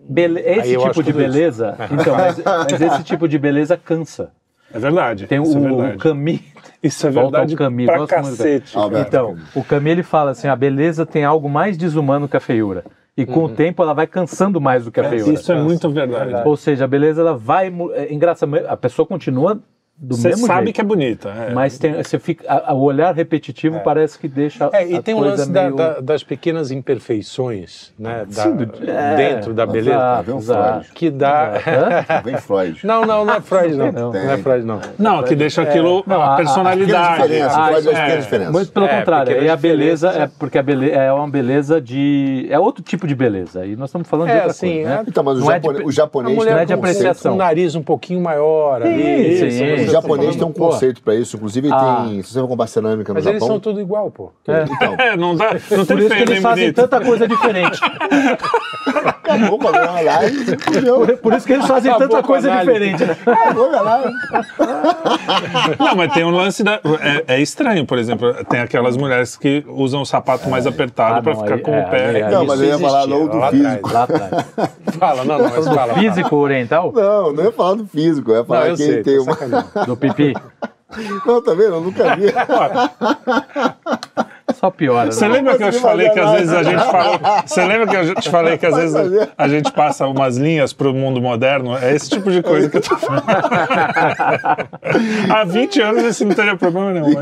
Bele... Esse tipo de beleza... Então, mas, mas, esse tipo de beleza cansa. É verdade. Tem o, é Camille... Isso é verdade Camille, pra cacete. Então, o Camille ele fala assim, a beleza tem algo mais desumano que a feiura. E com uhum. o tempo ela vai cansando mais do que a feiura. Isso é muito verdade. Ou seja, a beleza ela vai. É, engraçado, a pessoa continua do você mesmo sabe jeito. que é bonita. É. Mas tem, você fica, a, a, o olhar repetitivo é. parece que deixa. É, e tem o lance meio... da, da, das pequenas imperfeições, né? Da, Sim, é, dentro da beleza. Exato, exato. Que dá. Vem Freud. Não, não, não é Freud, não. Não, não é Freud, não. Não, que deixa aquilo não, a, personalidade. A, a, Freud é diferença. Muito pelo contrário. E a beleza é porque a beleza é uma beleza de. É outro tipo de beleza. E nós estamos falando de outra assim, coisa. Né? Então, mas o, japonês, de, o japonês. não é de apreciação. O nariz um pouquinho maior. O japonês tem um conceito para isso. Inclusive, ah. tem. Se você for comprar cerâmica no Mas Japão. Mas eles são tudo igual, pô. É. Então. É, não dá. Não Por isso que eles fazem tanta coisa diferente. Acabou com a live. Por, por isso que eles fazem Acabou tanta coisa diferente. Né? Acabou a live. Não, mas tem um lance da. É, é, estranho, por exemplo, tem aquelas mulheres que usam o sapato mais apertado ah, para ficar com o pé. não, mas eu ia falar não do físico. Lá atrás. Fala, não, não, mas fala. Físico oriental? Não, não ia falar do físico, eu ia falar não, que tem uma. Do pipi. Não, tá vendo? Eu nunca vi. Só piora. Você né? lembra que eu te falei que às vezes a gente fala. Você lembra que eu te falei que às vezes a gente passa umas linhas para o mundo moderno? É esse tipo de coisa que eu tô falando. Há 20 anos esse não teria problema nenhum.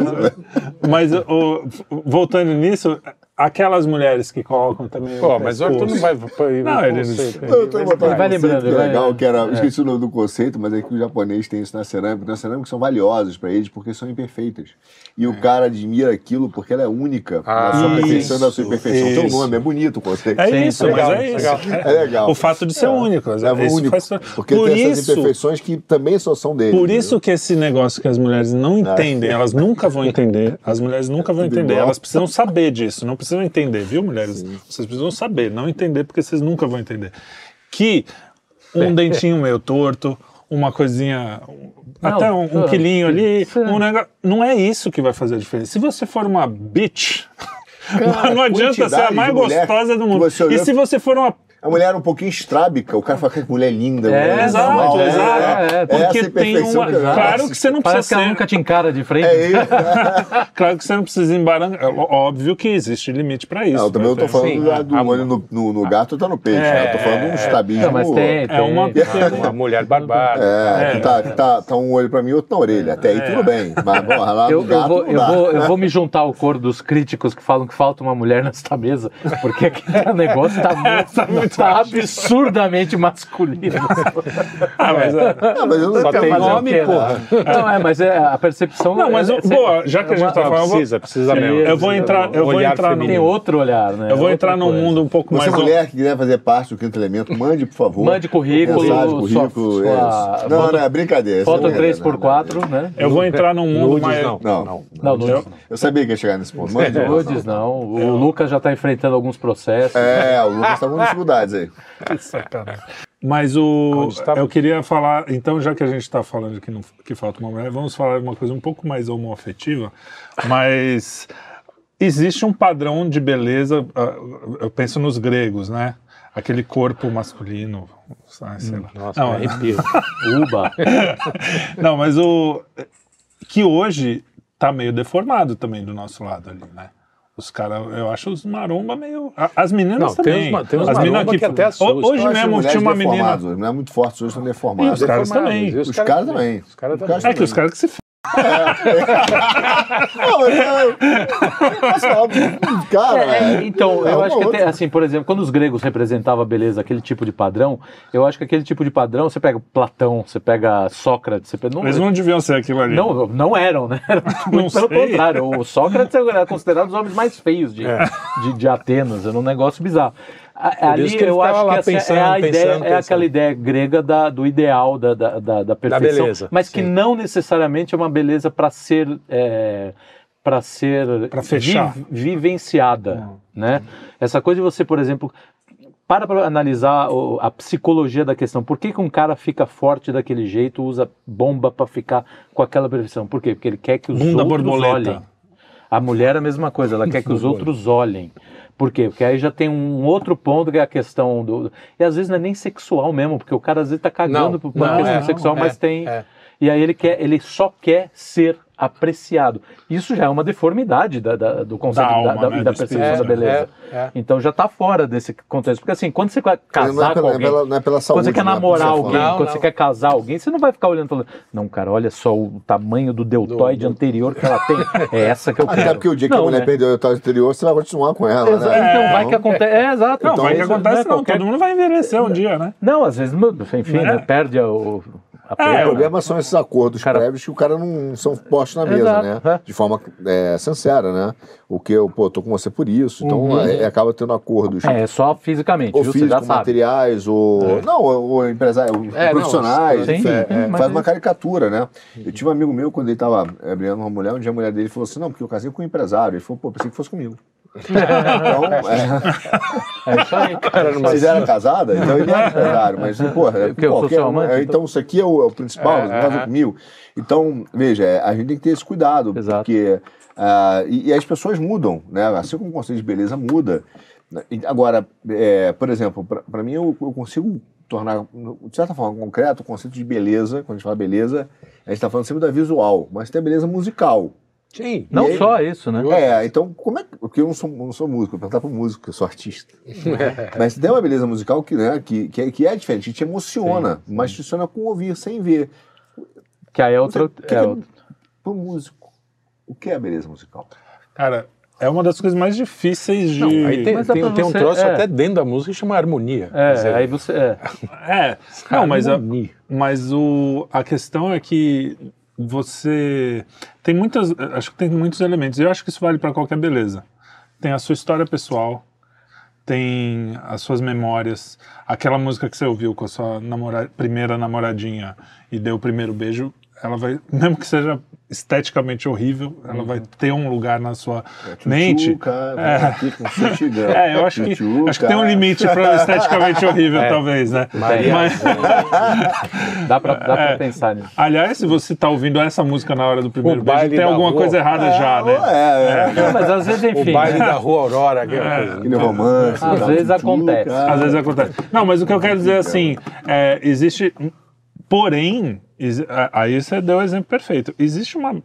Mas, mas o, voltando nisso, aquelas mulheres que colocam também. Pô, mas o Arthur não vai. Não, ele não. Vai lembrando. Que é legal, que era. É. Esqueci o nome do conceito, mas é que o japonês tem isso na cerâmica. Na cerâmica são valiosas para eles porque são imperfeitas. E o cara admira aquilo porque ela é única ah, na sua perfeição na sua imperfeição. Isso. Seu nome é bonito o conceito. É isso, mas é isso. É legal. O fato de ser é. único. É único. Faz... Porque Por tem isso, essas imperfeições que também só são dele. Por isso que esse negócio que as mulheres não entendem, elas nunca vão entender. As mulheres nunca vão entender. Elas precisam saber disso, não precisam entender, viu? mulheres. Sim. Vocês precisam saber, não entender, porque vocês nunca vão entender. Que um dentinho meio torto, uma coisinha, não, até um, um quilinho ali, um negócio, não é isso que vai fazer a diferença. Se você for uma bitch, Cara, não adianta ser a mais gostosa do mundo. E se você for uma a mulher era um pouquinho estrábica, o cara fala que mulher linda. É, mulher exato, normal, exato. É, é, é, porque tem uma. Que claro que você não Parece precisa. que ela nunca te encara de frente. É isso. claro que você não precisa embarancar. É óbvio que existe limite para isso. Não, eu também eu tô falando Sim, do, do olho no, no, no, gato tá no peixe. É, né? Eu tô falando de um estabismo. Não, mas tem, tem, é uma, uma mulher barbada. É, que tá, que tá, tá um olho para mim e outro na orelha. Até aí tudo bem. Mas porra, lá eu, no gato. Eu vou, eu, vou, eu vou me juntar ao coro dos críticos que falam que falta uma mulher nesta mesa, porque aquele negócio tá muito, tá absurdamente masculino. ah, mas, é. não, mas eu não Só tem nome, porra. Não, é, mas é, a percepção... Não, mas, é, boa, já que a gente tá falando... Precisa, precisa mesmo. Eu vou entrar, eu vou entrar no... Tem outro olhar, né? Eu vou entrar num mundo um pouco Você mais... Você mulher que quiser fazer parte do quinto elemento, mande, por favor. Mande currículo. Mensagem, currículo. Sua, não, não, é brincadeira. Foto 3x4, né? Eu vou entrar num mundo mais... Não, não. Não, Eu sabia que ia chegar nesse ponto. Mande. Nudes não. O Lucas já está enfrentando alguns processos. É, o Lucas está com dificuldades aí. Que sacanagem. Mas o, eu queria falar, então, já que a gente está falando que, não, que falta uma mulher, vamos falar de uma coisa um pouco mais homoafetiva, mas existe um padrão de beleza, ah, eu penso nos gregos, né? Aquele corpo masculino, sei lá. Nossa, não, é Uba. não, mas o que hoje está meio deformado também do nosso lado ali, né? Os caras, eu acho os maromba meio. As meninas não, também. Tem uns, tem uns as meninas que, que até assusta. Hoje mesmo tinha uma menina. Não é muito forte, hoje estão deformados. E os caras também. Os caras também. Os caras também. É que os caras que se Cara, é, então, é eu acho que assim, por exemplo, quando os gregos representavam a beleza, aquele tipo de padrão, eu acho que aquele tipo de padrão, você pega Platão, você pega Sócrates, você pega, não, Eles não deviam ser aquilo ali. Não, não eram, né? Era muito pelo sei. contrário. O Sócrates era considerado um dos homens mais feios de, é. de, de Atenas, era um negócio bizarro ali eu acho que essa pensando, é, a ideia, pensando, é aquela ideia grega da, do ideal da, da, da, da perfeição, da beleza, mas que sim. não necessariamente é uma beleza para ser é, para ser vi, vivenciada, né? Essa coisa de você, por exemplo, para para analisar a psicologia da questão. Por que, que um cara fica forte daquele jeito, usa bomba para ficar com aquela perfeição? Por quê? Porque ele quer que os Bunda outros borboleta. olhem. A mulher é a mesma coisa, ela quer que os outros olhem. Por quê? Porque aí já tem um outro ponto que é a questão do. E às vezes não é nem sexual mesmo, porque o cara às vezes está cagando por uma questão é, sexual, é, mas tem. É. E aí ele quer, ele só quer ser apreciado. Isso já é uma deformidade da, da, do conceito da, alma, da, né? da percepção da beleza. É, é. Então já está fora desse contexto. Porque assim, quando você quer casar é com alguém, não é pela saúde, quando você quer namorar alguém, não, quando não. você quer casar alguém, você não vai ficar olhando e falando, não, cara, olha só o tamanho do deltoide do, do... anterior que ela tem. É essa que eu quero. Até porque o dia que a mulher né? perdeu o deltoide anterior, você vai continuar com ela, né? Então vai que acontece. É, exato. Não, então, vai que acontece, não. Todo mundo vai envelhecer um dia, né? Não, às vezes, enfim, né? Perde o é, o problema são esses acordos cara... prévios que o cara não são postos na mesa, Exato, né? É. De forma é, sincera, né? O que eu, pô, tô com você por isso. Então uhum. é, acaba tendo acordos. É, só fisicamente. Ou físico, materiais, ou. É. Não, ou empresários, é, profissionais. Não, sim, é, faz uma caricatura, né? Eu tive um amigo meu, quando ele tava brigando com uma mulher, um dia a mulher dele falou assim: não, porque eu casei com um empresário. Ele falou, pô, pensei que fosse comigo. Então, é... é isso aí, cara. Mas era casada, então ele era empresário, mas, porra, é, qualquer, então... então isso aqui é o, é o principal, é, não comigo. Então, veja, a gente tem que ter esse cuidado, Exato. porque. Uh, e, e, as pessoas mudam, né? Assim como o conceito de beleza muda. Agora, é, por exemplo, para mim eu, eu, consigo tornar, de certa forma, concreto o conceito de beleza, quando a gente fala beleza, a gente está falando sempre da visual, mas tem a beleza musical. Sim. Não só isso, né? É, então, como é Porque eu não sou, não sou músico, eu perguntar para músico, eu sou artista. mas tem uma beleza musical que, né, que, que, é, que é diferente, que te emociona, sim, sim. mas funciona com ouvir, sem ver. Que aí é outro. Que é, outro. Para o músico, o que é a beleza musical? Cara, é uma das coisas mais difíceis de. Não, aí tem, tem, tem um troço é. até dentro da música que chama harmonia. É, dizer, aí você. É, é não, mas, a, mas o, a questão é que você tem muitas, acho que tem muitos elementos. Eu acho que isso vale para qualquer beleza. Tem a sua história pessoal, tem as suas memórias, aquela música que você ouviu com a sua namora, primeira namoradinha e deu o primeiro beijo, ela vai, mesmo que seja esteticamente horrível, ela uhum. vai ter um lugar na sua é, mente. é. é, eu acho que, acho que tem um limite para esteticamente horrível, é. talvez, né? Maria, Mas... dá para dá é. pensar nisso. Aliás, se você está ouvindo essa música na hora do primeiro o beijo, tem alguma rua. coisa errada é, já, né? É, é. Mas às vezes, enfim. O baile da Rua Aurora, aquele, aquele romance. Às vezes acontece. Às vezes acontece. Não, mas o que eu quero dizer assim, existe. Porém, Aí você deu o exemplo perfeito. Existe uma,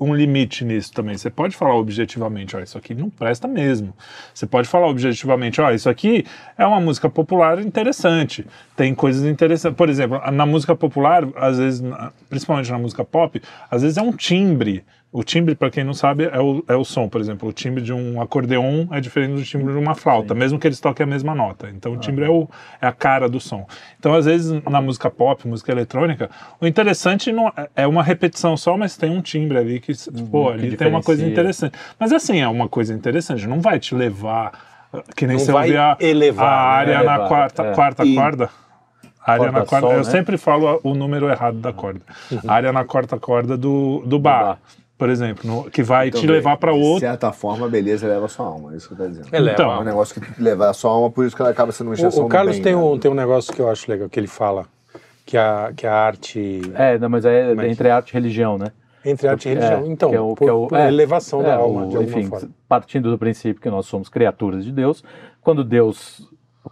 um limite nisso também. Você pode falar objetivamente, ó, isso aqui não presta mesmo. Você pode falar objetivamente, ó, isso aqui é uma música popular interessante. Tem coisas interessantes. Por exemplo, na música popular, às vezes, principalmente na música pop, às vezes é um timbre o timbre, para quem não sabe, é o, é o som. Por exemplo, o timbre de um acordeon é diferente do timbre de uma flauta, Sim. mesmo que eles toquem a mesma nota. Então, o timbre é, o, é a cara do som. Então, às vezes, na música pop, música eletrônica, o interessante não, é, é uma repetição só, mas tem um timbre ali que, uhum, pô, ali que tem uma coisa interessante. Mas, assim, é uma coisa interessante. Não vai te levar, que nem não você ouvir a, elevar, a área né? na elevar, quarta, é. quarta e... corda. área na quarta, sol, eu né? sempre falo o número errado da corda. Uhum. área na quarta corda do, do bar. Do bar por exemplo, no, que vai então, te levar para outro. De certa forma, a beleza leva a sua alma, é isso que eu estou dizendo. Eleva. Então, é um negócio que leva a sua alma, por isso que ela acaba sendo uma injeção O, o Carlos tem, um, tem um negócio que eu acho legal, que ele fala, que a, que a arte... É, não, mas é mas... entre arte e religião, né? Entre arte e religião, é, então, que é o, por, que é o, por é, elevação da é, alma, de enfim, forma. partindo do princípio que nós somos criaturas de Deus, quando Deus...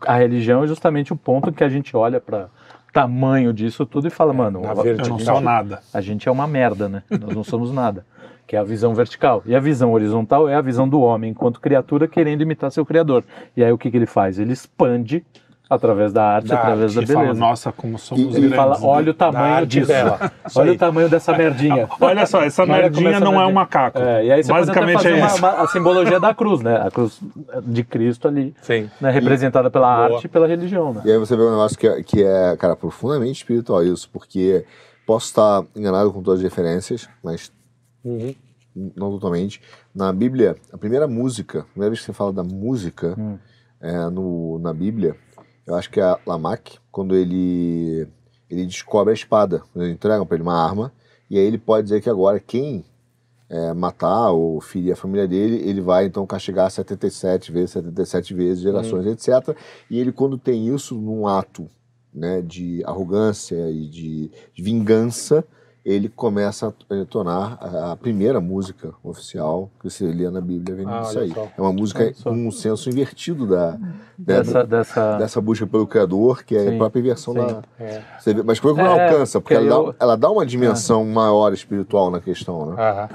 A religião é justamente o ponto que a gente olha para tamanho disso tudo e fala, mano, eu não sou nada. A gente é uma merda, né? Nós não somos nada que é a visão vertical. E a visão horizontal é a visão do homem enquanto criatura querendo imitar seu criador. E aí o que, que ele faz? Ele expande através da arte, da através arte, da beleza. Fala, Nossa, como somos e, ele fala, olha o tamanho disso. Dela. olha o tamanho dessa merdinha. olha só, essa merdinha não é um macaco. É, e aí você Basicamente pode fazer é uma, uma, a simbologia da cruz, né? A cruz de Cristo ali, Sim. Né? representada pela Boa. arte e pela religião. Né? E aí você vê um negócio que é, que é, cara, profundamente espiritual isso, porque posso estar enganado com todas as referências, mas Uhum. Não totalmente. Na Bíblia, a primeira música, a primeira vez que você fala da música uhum. é, no, na Bíblia, eu acho que é Lamak, quando ele, ele descobre a espada. Eles entregam para ele uma arma, e aí ele pode dizer que agora quem é, matar ou ferir a família dele, ele vai então castigar 77 vezes, 77 vezes, gerações, uhum. etc. E ele, quando tem isso num ato né, de arrogância e de vingança, ele começa a tornar a primeira música oficial que você lia na Bíblia vem ah, disso aí. Só. É uma música com um senso invertido da, dessa, dessa... dessa busca pelo Criador, que é sim, a própria versão sim. da. É. Vê, mas como é que ela é, alcança? Porque ela, eu... dá, ela dá uma dimensão é. maior espiritual na questão, né? Ah,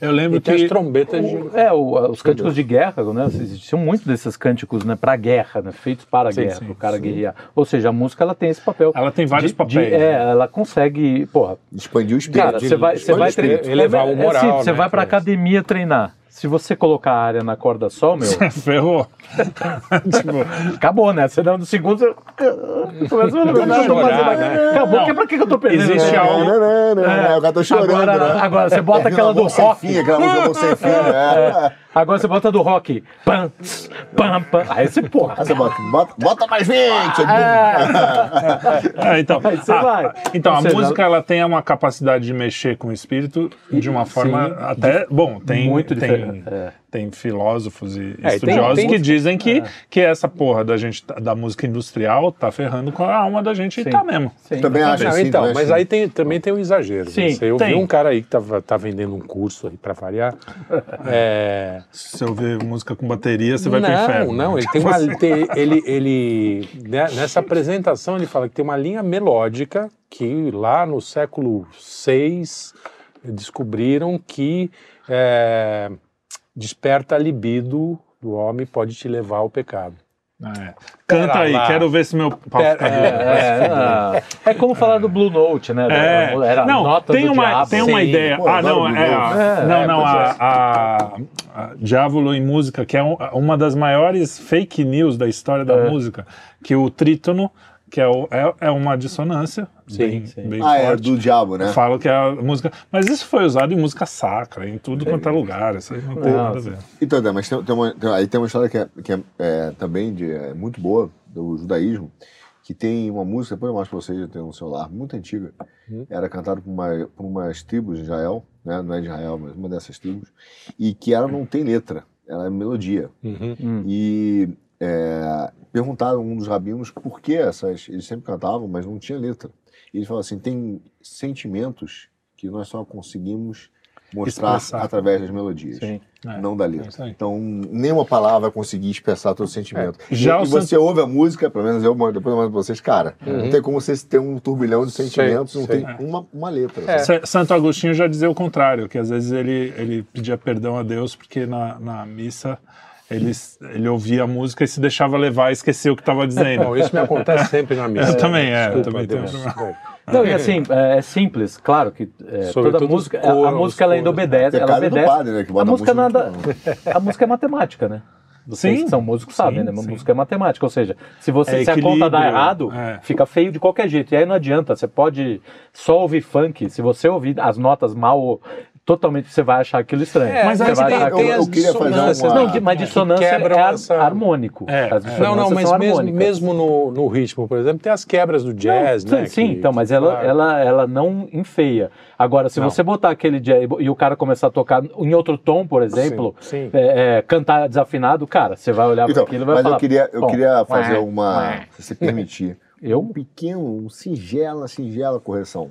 eu lembro e que. as trombetas. O, de... É, o, os cânticos de guerra, né? Existiam muito desses cânticos né, para guerra, né, feitos para a guerra, para o cara guerrear. Ou seja, a música ela tem esse papel. Ela tem vários de, papéis. De, é, ela consegue. Porra. Expandir o espírito. Cara, você vai, você vai treinar. Elevar o moral. É, assim, você né, vai para academia treinar. Se você colocar a área na corda só, meu. Você ferrou. tipo, acabou, né? Você dá no segundo, você. Começa a né? Acabou, não. que pra que eu tô perdendo? Existe algo. Não, não, não, é. O cara tá chorando. Agora, né? agora você bota aquela do rock. Fim, aquela música sem fim. Agora você bota do rock. Pam, pam, pam. Aí você, porra. Aí você bota, bota, bota mais 20. É. é, então, Aí você a, vai. então a música ela tem uma capacidade de mexer com o espírito de uma forma Sim, até. Bom, tem. Muito tem, é. Tem filósofos e é, estudiosos tem, tem, que dizem que, é. que essa porra da gente da música industrial tá ferrando com a alma da gente Sim. e tá mesmo. Sim. Também acho assim, então, mas aí tem, também tem um exagero. Sim, eu tem. vi um cara aí que tava, tá vendendo um curso aí para variar. é, se você ouvir música com bateria, você vai não, pro inferno. Não, ele tem uma. Tem, ele, ele, né, nessa apresentação, ele fala que tem uma linha melódica que lá no século VI descobriram que é, desperta a libido do homem pode te levar ao pecado. É. Canta aí, lá. quero ver se meu pau fica é, é, é, como falar do Blue Note, né? É. Era não, nota tem uma, diabo. tem uma Sim. ideia. Pô, ah, não, é, é, não, não, a, a, a Diávolo em música, que é uma das maiores fake news da história da música, que o trítono que é, o, é, é, uma dissonância sim, bem, sim. bem ah, é forte. é do diabo, né? Falo que é a música. Mas isso foi usado em música sacra, em tudo quanto é lugar. Isso aí não tem nada a ver. Então, mas tem, tem uma, tem, aí tem uma história que é, que é, é também de, é muito boa, do judaísmo, que tem uma música, depois eu mostro pra vocês, tem um celular, muito antiga. Uhum. Era cantada por, uma, por umas tribos de Israel, né? não é de Israel, mas uma dessas tribos, e que ela não tem letra, ela é melodia. Uhum. E é, perguntaram um dos rabinos por que essas. Eles sempre cantavam, mas não tinha letra. E ele falou assim: tem sentimentos que nós só conseguimos mostrar expressar. através das melodias, Sim, é, não da letra. É então, nenhuma palavra conseguir expressar todo o sentimento. É. Já e, e você ouve a música, pelo menos eu depois eu mando pra vocês, cara, uhum. não tem como você ter um turbilhão de sentimentos, não tem uma, uma letra. É. Santo Agostinho já dizia o contrário, que às vezes ele, ele pedia perdão a Deus porque na, na missa ele, ele ouvia a música e se deixava levar e esquecia o que estava dizendo. Bom, isso me acontece sempre na missa. Eu também, é. Desculpa, eu também tenho não, e assim, é, é simples, claro que é, toda música, coro, a, música ela ainda obedece, ela obedece. Padre, né, a música nada, a música é matemática, né? Vocês sim, que são músicos sim, sabem, né? Sim. Música é matemática, ou seja, se você é se a conta dá errado, é. fica feio de qualquer jeito. E aí não adianta, você pode só ouvir funk, se você ouvir as notas mal totalmente você vai achar aquilo estranho. É, mas você vai tem, tem eu, queria fazer uma... Não, mas dissonância é essa... harmônico. É. Não, não, mas mesmo, mesmo no, no, ritmo, por exemplo, tem as quebras do jazz, não, né? Sim, que, então, mas ela, claro. ela, ela não enfeia. Agora, se não. você botar aquele jazz e o cara começar a tocar em outro tom, por exemplo, sim, sim. É, é, cantar desafinado, cara, você vai olhar então, para aquilo e vai mas falar... Mas eu queria, eu queria fazer uma, se você permitir, eu? um pequeno, um singela, singela correção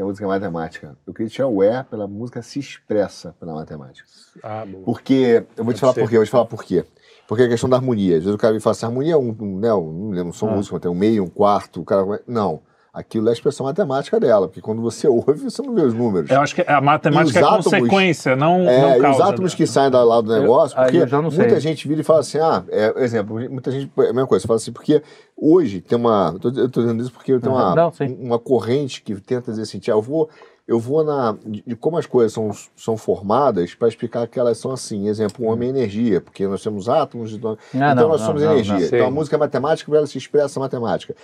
que é a música matemática. Eu queria tirar o E pela música se expressa pela matemática. Ah, bom. Porque, eu vou Pode te falar ser. por quê, eu vou te falar por quê. Porque a questão da harmonia. Às vezes o cara me fala assim, harmonia é um, um, né, um, não sou ah. músico, tem um meio, um quarto, o cara... Não aquilo é a expressão matemática dela, porque quando você ouve, você não vê os números. Eu acho que a matemática é átomos, consequência, não, é, não causa. Os átomos que saem da lá do negócio, eu, porque muita gente vira e fala assim, ah, é, exemplo, muita gente, é a mesma coisa, fala assim, porque hoje tem uma, eu estou dizendo isso porque tem uma, não, uma corrente que tenta dizer assim, eu vou eu vou na de como as coisas são, são formadas para explicar que elas são assim. Exemplo, o homem é energia, porque nós temos átomos, então, então não, nós somos não, energia. então a música é matemática, ela se expressa matemática.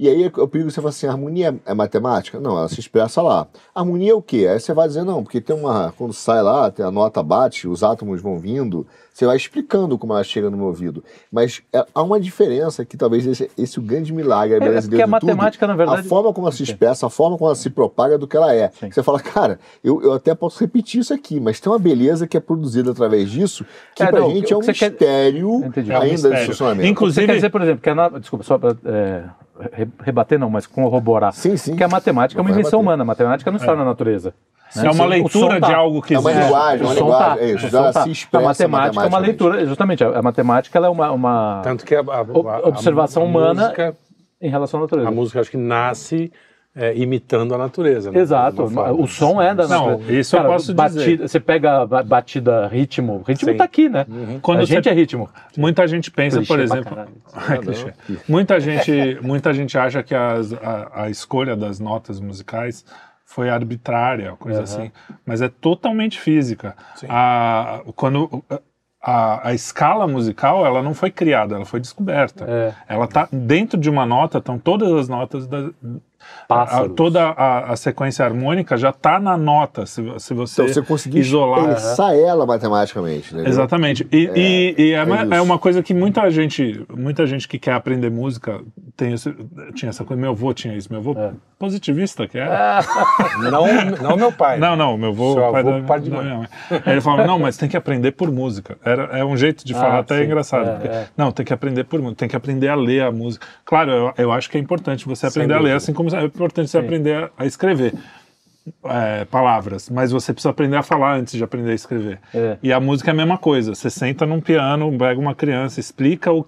E aí o perigo você fala assim, a harmonia é matemática? Não, ela se expressa lá. Harmonia é o quê? Aí você vai dizer, não, porque tem uma. Quando sai lá, a nota bate, os átomos vão vindo, você vai explicando como ela chega no meu ouvido. Mas é, há uma diferença que talvez esse, esse é o grande milagre é, é porque a matemática, tudo, na verdade. A forma como ela se expressa, a forma como ela se propaga do que ela é. Você fala, cara, eu, eu até posso repetir isso aqui, mas tem uma beleza que é produzida através disso, que é, pra não, gente é um mistério quer... ainda é um mistério. de funcionamento. Inclusive. Você quer dizer, por exemplo, que a. Desculpa, só pra. É rebater não, mas corroborar. Sim, sim. Que a matemática é uma invenção humana, a matemática não está é. na natureza. Né? É uma leitura tá. de algo que é uma linguagem, uma linguagem, tá. é isso, já tá. se expressa a matemática é uma leitura, justamente, a matemática é uma, uma Tanto que a, a, a observação humana música, em relação à natureza. A música acho que nasce é, imitando a natureza. Né? Exato. O som é da natureza. Não, isso Cara, eu posso batida, dizer. Você pega a batida ritmo, o ritmo está aqui, né? Uhum. Quando a gente é ritmo. Muita gente pensa, clichê por exemplo, muita gente, muita gente acha que as, a, a, escolha das notas musicais foi arbitrária, coisa uhum. assim, mas é totalmente física. A, quando a, a, escala musical ela não foi criada, ela foi descoberta. É. Ela está dentro de uma nota, estão todas as notas da, a, toda a, a, sequência harmônica já está na nota, se, se você, então, você conseguir isolar. pensar ela matematicamente. Né? Exatamente. E é, e, e é, é, uma, é, uma, coisa que muita gente, muita gente que quer aprender música tem esse, tinha essa coisa. Meu avô tinha isso. Meu avô é. positivista que era. não, não meu pai. Não, não, meu avô, Seu pai, avô, da, pai de da minha mãe. ele falava, não, mas tem que aprender por música. Era, é um jeito de falar ah, até engraçado. É, porque, é. não, tem que aprender por música, tem que aprender a ler a música. Claro, eu, eu acho que é importante você aprender a ler, assim como é importante você Sim. aprender a escrever. É, palavras, mas você precisa aprender a falar antes de aprender a escrever. É. E a música é a mesma coisa. Você senta num piano, pega uma criança, explica o,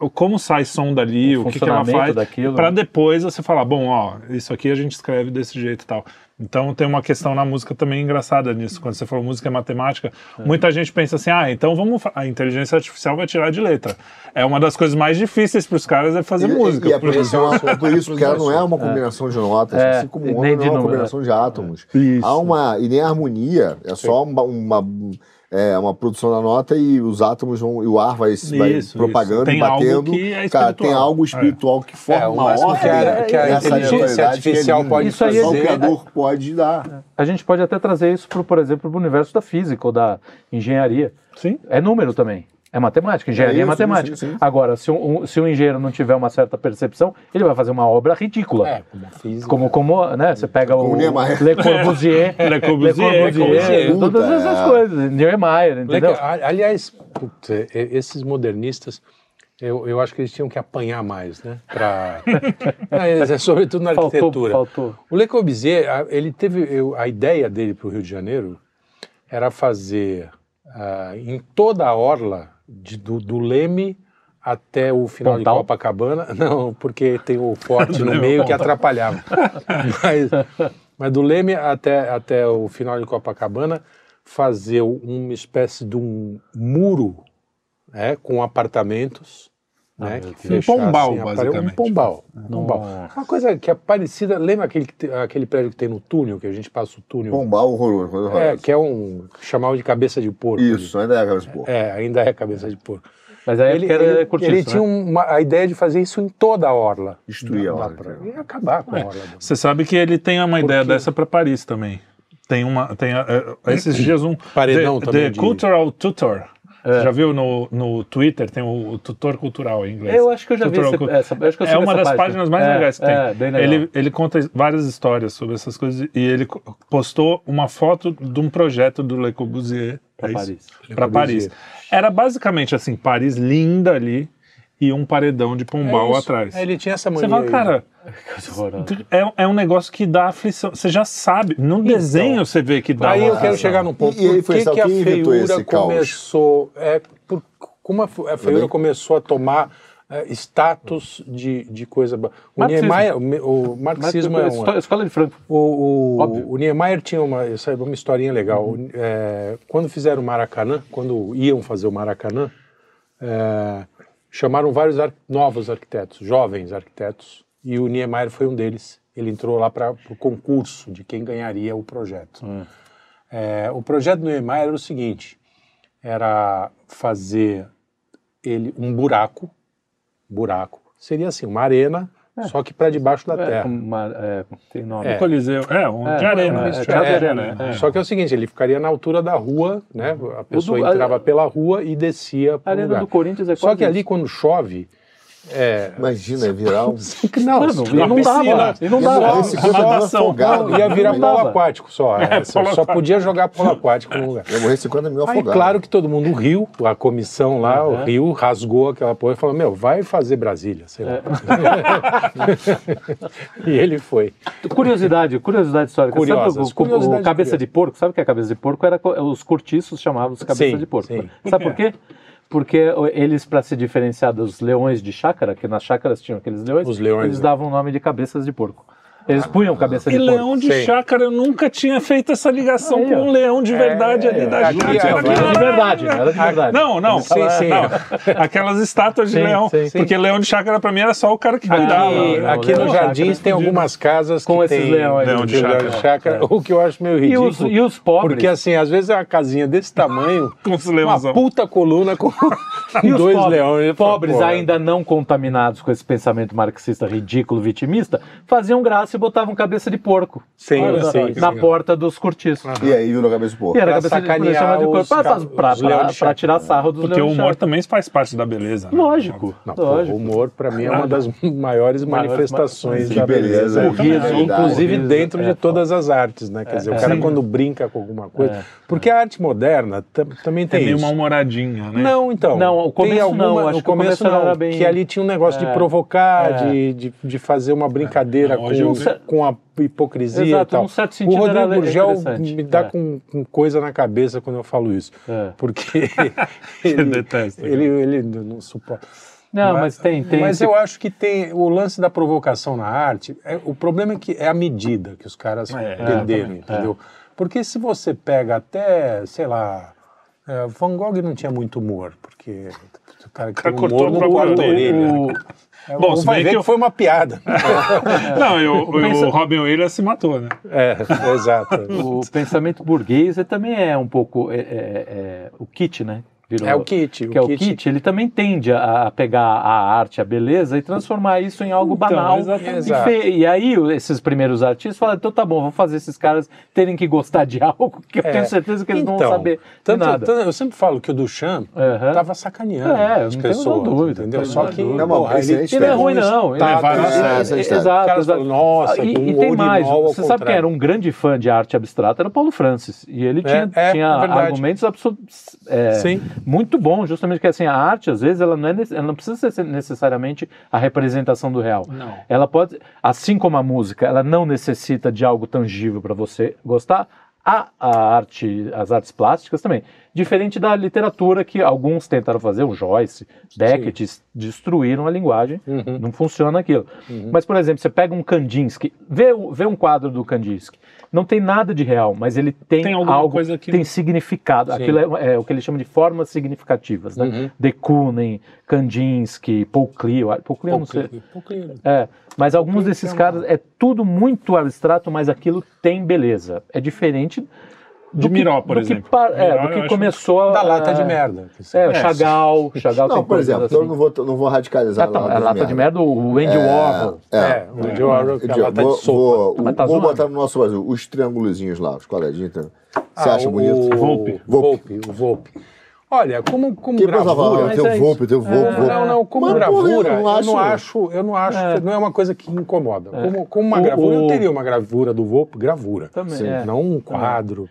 o como sai som dali, o, o que, que ela faz, para depois você falar, bom, ó, isso aqui a gente escreve desse jeito e tal. Então tem uma questão na música também engraçada nisso. Quando você falou música é matemática, é. muita gente pensa assim: ah, então vamos. A inteligência artificial vai tirar de letra. É uma das coisas mais difíceis para os caras é fazer e, música. E, é por, isso, é por isso, porque ela não é uma combinação de notas, é, assim como o homem não é uma combinação de átomos. Isso. Há uma. E nem a harmonia, é só uma, uma é, uma produção da nota e os átomos vão, e o ar vai, isso, vai propagando e batendo. É cara, tem algo espiritual é. que forma é, uma ordem que a, que a inteligência artificial pode isso fazer. o criador pode dar. A gente pode até trazer isso, pro, por exemplo, para o universo da física ou da engenharia. Sim. É número também. É matemática, engenharia é, é isso, é matemática. Sim, sim. Agora, se um, se um engenheiro não tiver uma certa percepção, ele vai fazer uma obra ridícula. É, como física. Como, como né, você pega como o Niemeyer. Le Corbusier, Le Corbusier, Le Corbusier todas essas é. coisas, Niemeyer, entendeu? Aliás, putz, esses modernistas, eu, eu acho que eles tinham que apanhar mais, né? Pra... é, sobretudo na arquitetura. Faltou, faltou. O Le Corbusier, ele teve, eu, a ideia dele para o Rio de Janeiro era fazer uh, em toda a orla de, do, do, Leme até o final Pontal? de Copacabana. Não, porque tem o forte no meio que atrapalhava. mas, mas do Leme até, até o final de Copacabana, fazer uma espécie de um muro né, com apartamentos. Ah, né, que um pombal, basicamente. Um pombal. Um pombal. Uma coisa que é parecida. Lembra aquele, aquele prédio que tem no túnel, que a gente passa o túnel? Pombal horroroso. É, que é um. chamava de cabeça de porco. Isso, ali. ainda é cabeça de porco. É, ainda é cabeça de porco. Mas aí ele, ele, ele, ele né? tinha uma, a ideia de fazer isso em toda a orla. Destruir a orla. Pra, e acabar com é. a orla. Você sabe que ele tem uma ideia dessa para Paris também. Tem uma. Tem, uh, esses dias um. Paredão the, também. The de... Cultural Tutor é. Já viu no, no Twitter, tem o, o, tutor cultural em inglês. Eu acho que eu já tutor vi essa, essa, É uma das página. páginas mais é, legais que é, tem. Ele, ele conta várias histórias sobre essas coisas e ele postou uma foto de um projeto do Le Corbusier para é Paris. Para Paris. Era basicamente assim, Paris linda ali e um paredão de pombal é atrás. Ele tinha essa mania. Você fala, cara, é, é um negócio que dá aflição. Você já sabe, no então, desenho você vê que dá Aí eu quero chegar num ponto. E, por que, que a feiura começou. É, por, como a, feiura começou a tomar é, status de, de coisa. O Niemeyer, o, o marxismo é uma, escola de Frankfurt. O, o, o, Niemeyer tinha uma, uma historinha legal. Uhum. É, quando fizeram o Maracanã, quando iam fazer o Maracanã, é, chamaram vários ar novos arquitetos, jovens arquitetos, e o Niemeyer foi um deles. Ele entrou lá para o concurso de quem ganharia o projeto. Hum. É, o projeto do Niemeyer era o seguinte: era fazer ele um buraco, buraco, seria assim, uma arena, é. só que para debaixo da é, terra. Uma, é, tem nome. É. Coliseu, é, um é, de arena. É, de arena. Só que é o seguinte, ele ficaria na altura da rua, né? A pessoa do, entrava a, pela rua e descia para A arena lugar. do Corinthians é Só que ali quando chove, É. Imagina, virar um. Não, Mano, não, não dava. E não dava. Não, ia virar polo aquático só. É, só, só podia jogar polo aquático no lugar. Ia morrer 50 mil afogados. Aí, claro que todo mundo riu, a comissão lá, uhum. o Rio rasgou aquela porra e falou: Meu, vai fazer Brasília, sei lá. É. e ele foi. Curiosidade, curiosidade histórica. Curiosas, sabe o, o, o cabeça de porco? Sabe o que é cabeça de porco? Era, os cortiços chamavam de cabeça sim, de porco. Sim. Sabe por quê? Porque eles, para se diferenciar dos leões de chácara, que nas chácaras tinham aqueles leões, leões eles né? davam o nome de cabeças de porco. Eles punham cabeça de porco. E leão de Sim. chácara, eu nunca tinha feito essa ligação Aí, com um leão de verdade é, ali da aqui, chácara. Era de verdade, era de verdade. Não, não. Sim, sim. Não. Aquelas estátuas de sim, leão. Sim, porque leão de chácara pra mim era só o cara que cuidava. Aqui, aqui nos Jardins tem algumas casas com esses leões. Leão de chácara. chácara é. O que eu acho meio ridículo. E os, e os pobres? Porque assim, às vezes é uma casinha desse tamanho, com os leões. Uma puta coluna com dois pobres, leões. Pobres ainda não contaminados com esse pensamento marxista ridículo, vitimista, faziam graça e botavam cabeça de porco. Sim, sim, na sim. porta dos cortiços. Uhum. E aí virou cabeça de porco. E era cabeça sacanear de, porco. Pra, pra, pra, tirar sarro dos Porque o humor também faz parte da beleza. Né? Lógico. Não, lógico. o humor, pra mim, é uma das maiores manifestações da beleza. O riso, inclusive dentro de todas as artes, né? Quer dizer, o cara quando brinca com alguma coisa. Porque a arte moderna também tem isso. Tem uma humoradinha, né? Não, então. Não, o começo não. Acho o começo não. Que ali tinha um negócio de provocar, de fazer uma brincadeira com a hipocrisia Exato, e tal. Um certo sentido o Rodrigo Gurgel me dá é. com, com, coisa na cabeça quando eu falo isso. É. Porque ele, detesta, ele, ele, ele não suporta. Não, mas, mas, tem, tem. Mas esse... eu acho que tem o lance da provocação na arte. É, o problema é que é a medida que os caras é, perderam, é, entendeu? Porque se você pega até, sei lá, é, Van Gogh não tinha muito humor, porque o cara que tem humor no quarto orelha. O, é, Bom, se bem que, eu... foi uma piada. Não, eu, o, Pensa... o Robin Williams se matou, né? É, exato. o pensamento burguês também é um pouco é, é, é, o kit, né? Virou, é o kit. Que o é kit. o kit, ele também tende a, a, pegar a arte, a beleza e transformar isso em algo então, banal. E, e, aí esses primeiros artistas falam, então tá bom, vamos fazer esses caras terem que gostar de algo que eu é. tenho certeza que eles então, não vão saber tanto, nada. Tanto, eu sempre falo que o Duchamp uhum. tava sacaneando é, as pessoas, dúvida, entendeu? Só que não, porra, ele, ele, ele é ruim não. Tá, exato. Nossa, e, e tem mais, você sabe quem era um grande fã de arte abstrata? Era o Paulo Francis. E ele tinha, é, tinha argumentos absolutos Sim muito bom, justamente que assim, a arte, às vezes, ela não, é, ela não precisa ser necessariamente a representação do real. Não. Ela pode, assim como a música, ela não necessita de algo tangível para você gostar, a, a arte, as artes plásticas também. Diferente da literatura que alguns tentaram fazer, o Joyce, Beckett, Sim. destruíram a linguagem, uhum. não funciona aquilo. Uhum. Mas, por exemplo, você pega um Kandinsky, vê, vê um quadro do Kandinsky, não tem nada de real, mas ele tem, tem algo coisa que tem significado. Sim. Aquilo é, é, o que eles chamam de formas significativas, né? Uhum. De Kooning, Kandinsky, Paul Klee, Paul Klee, não sei. Paul Klee. É, mas alguns desses caras é tudo muito abstrato, mas aquilo tem beleza. É diferente de do Miró, por exemplo. Que, é, do que começou a, Da lata de merda. É, o Chagall. Chagall não, por exemplo, assim. eu não vou, não vou radicalizar ah, tá, a lata, a lata de, merda. o Andy é, Warhol. É, é, o Andy Warhol, que é a lata vou, de sopa. Vou, tá vou botar no nosso Brasil os triângulozinhos lá, os quadradinhos. Você ah, acha o, bonito? Volpe. Volpe. O Volpe. Olha, como, como que gravura... Teu é Volpe, teu Volpe, é, Não, não, como mas, gravura, eu não, eu não acho, eu não acho, é. não é uma coisa que incomoda. É. Como, como uma o, gravura, o... eu teria uma gravura do Volpe, gravura. Também, é. Não um quadro.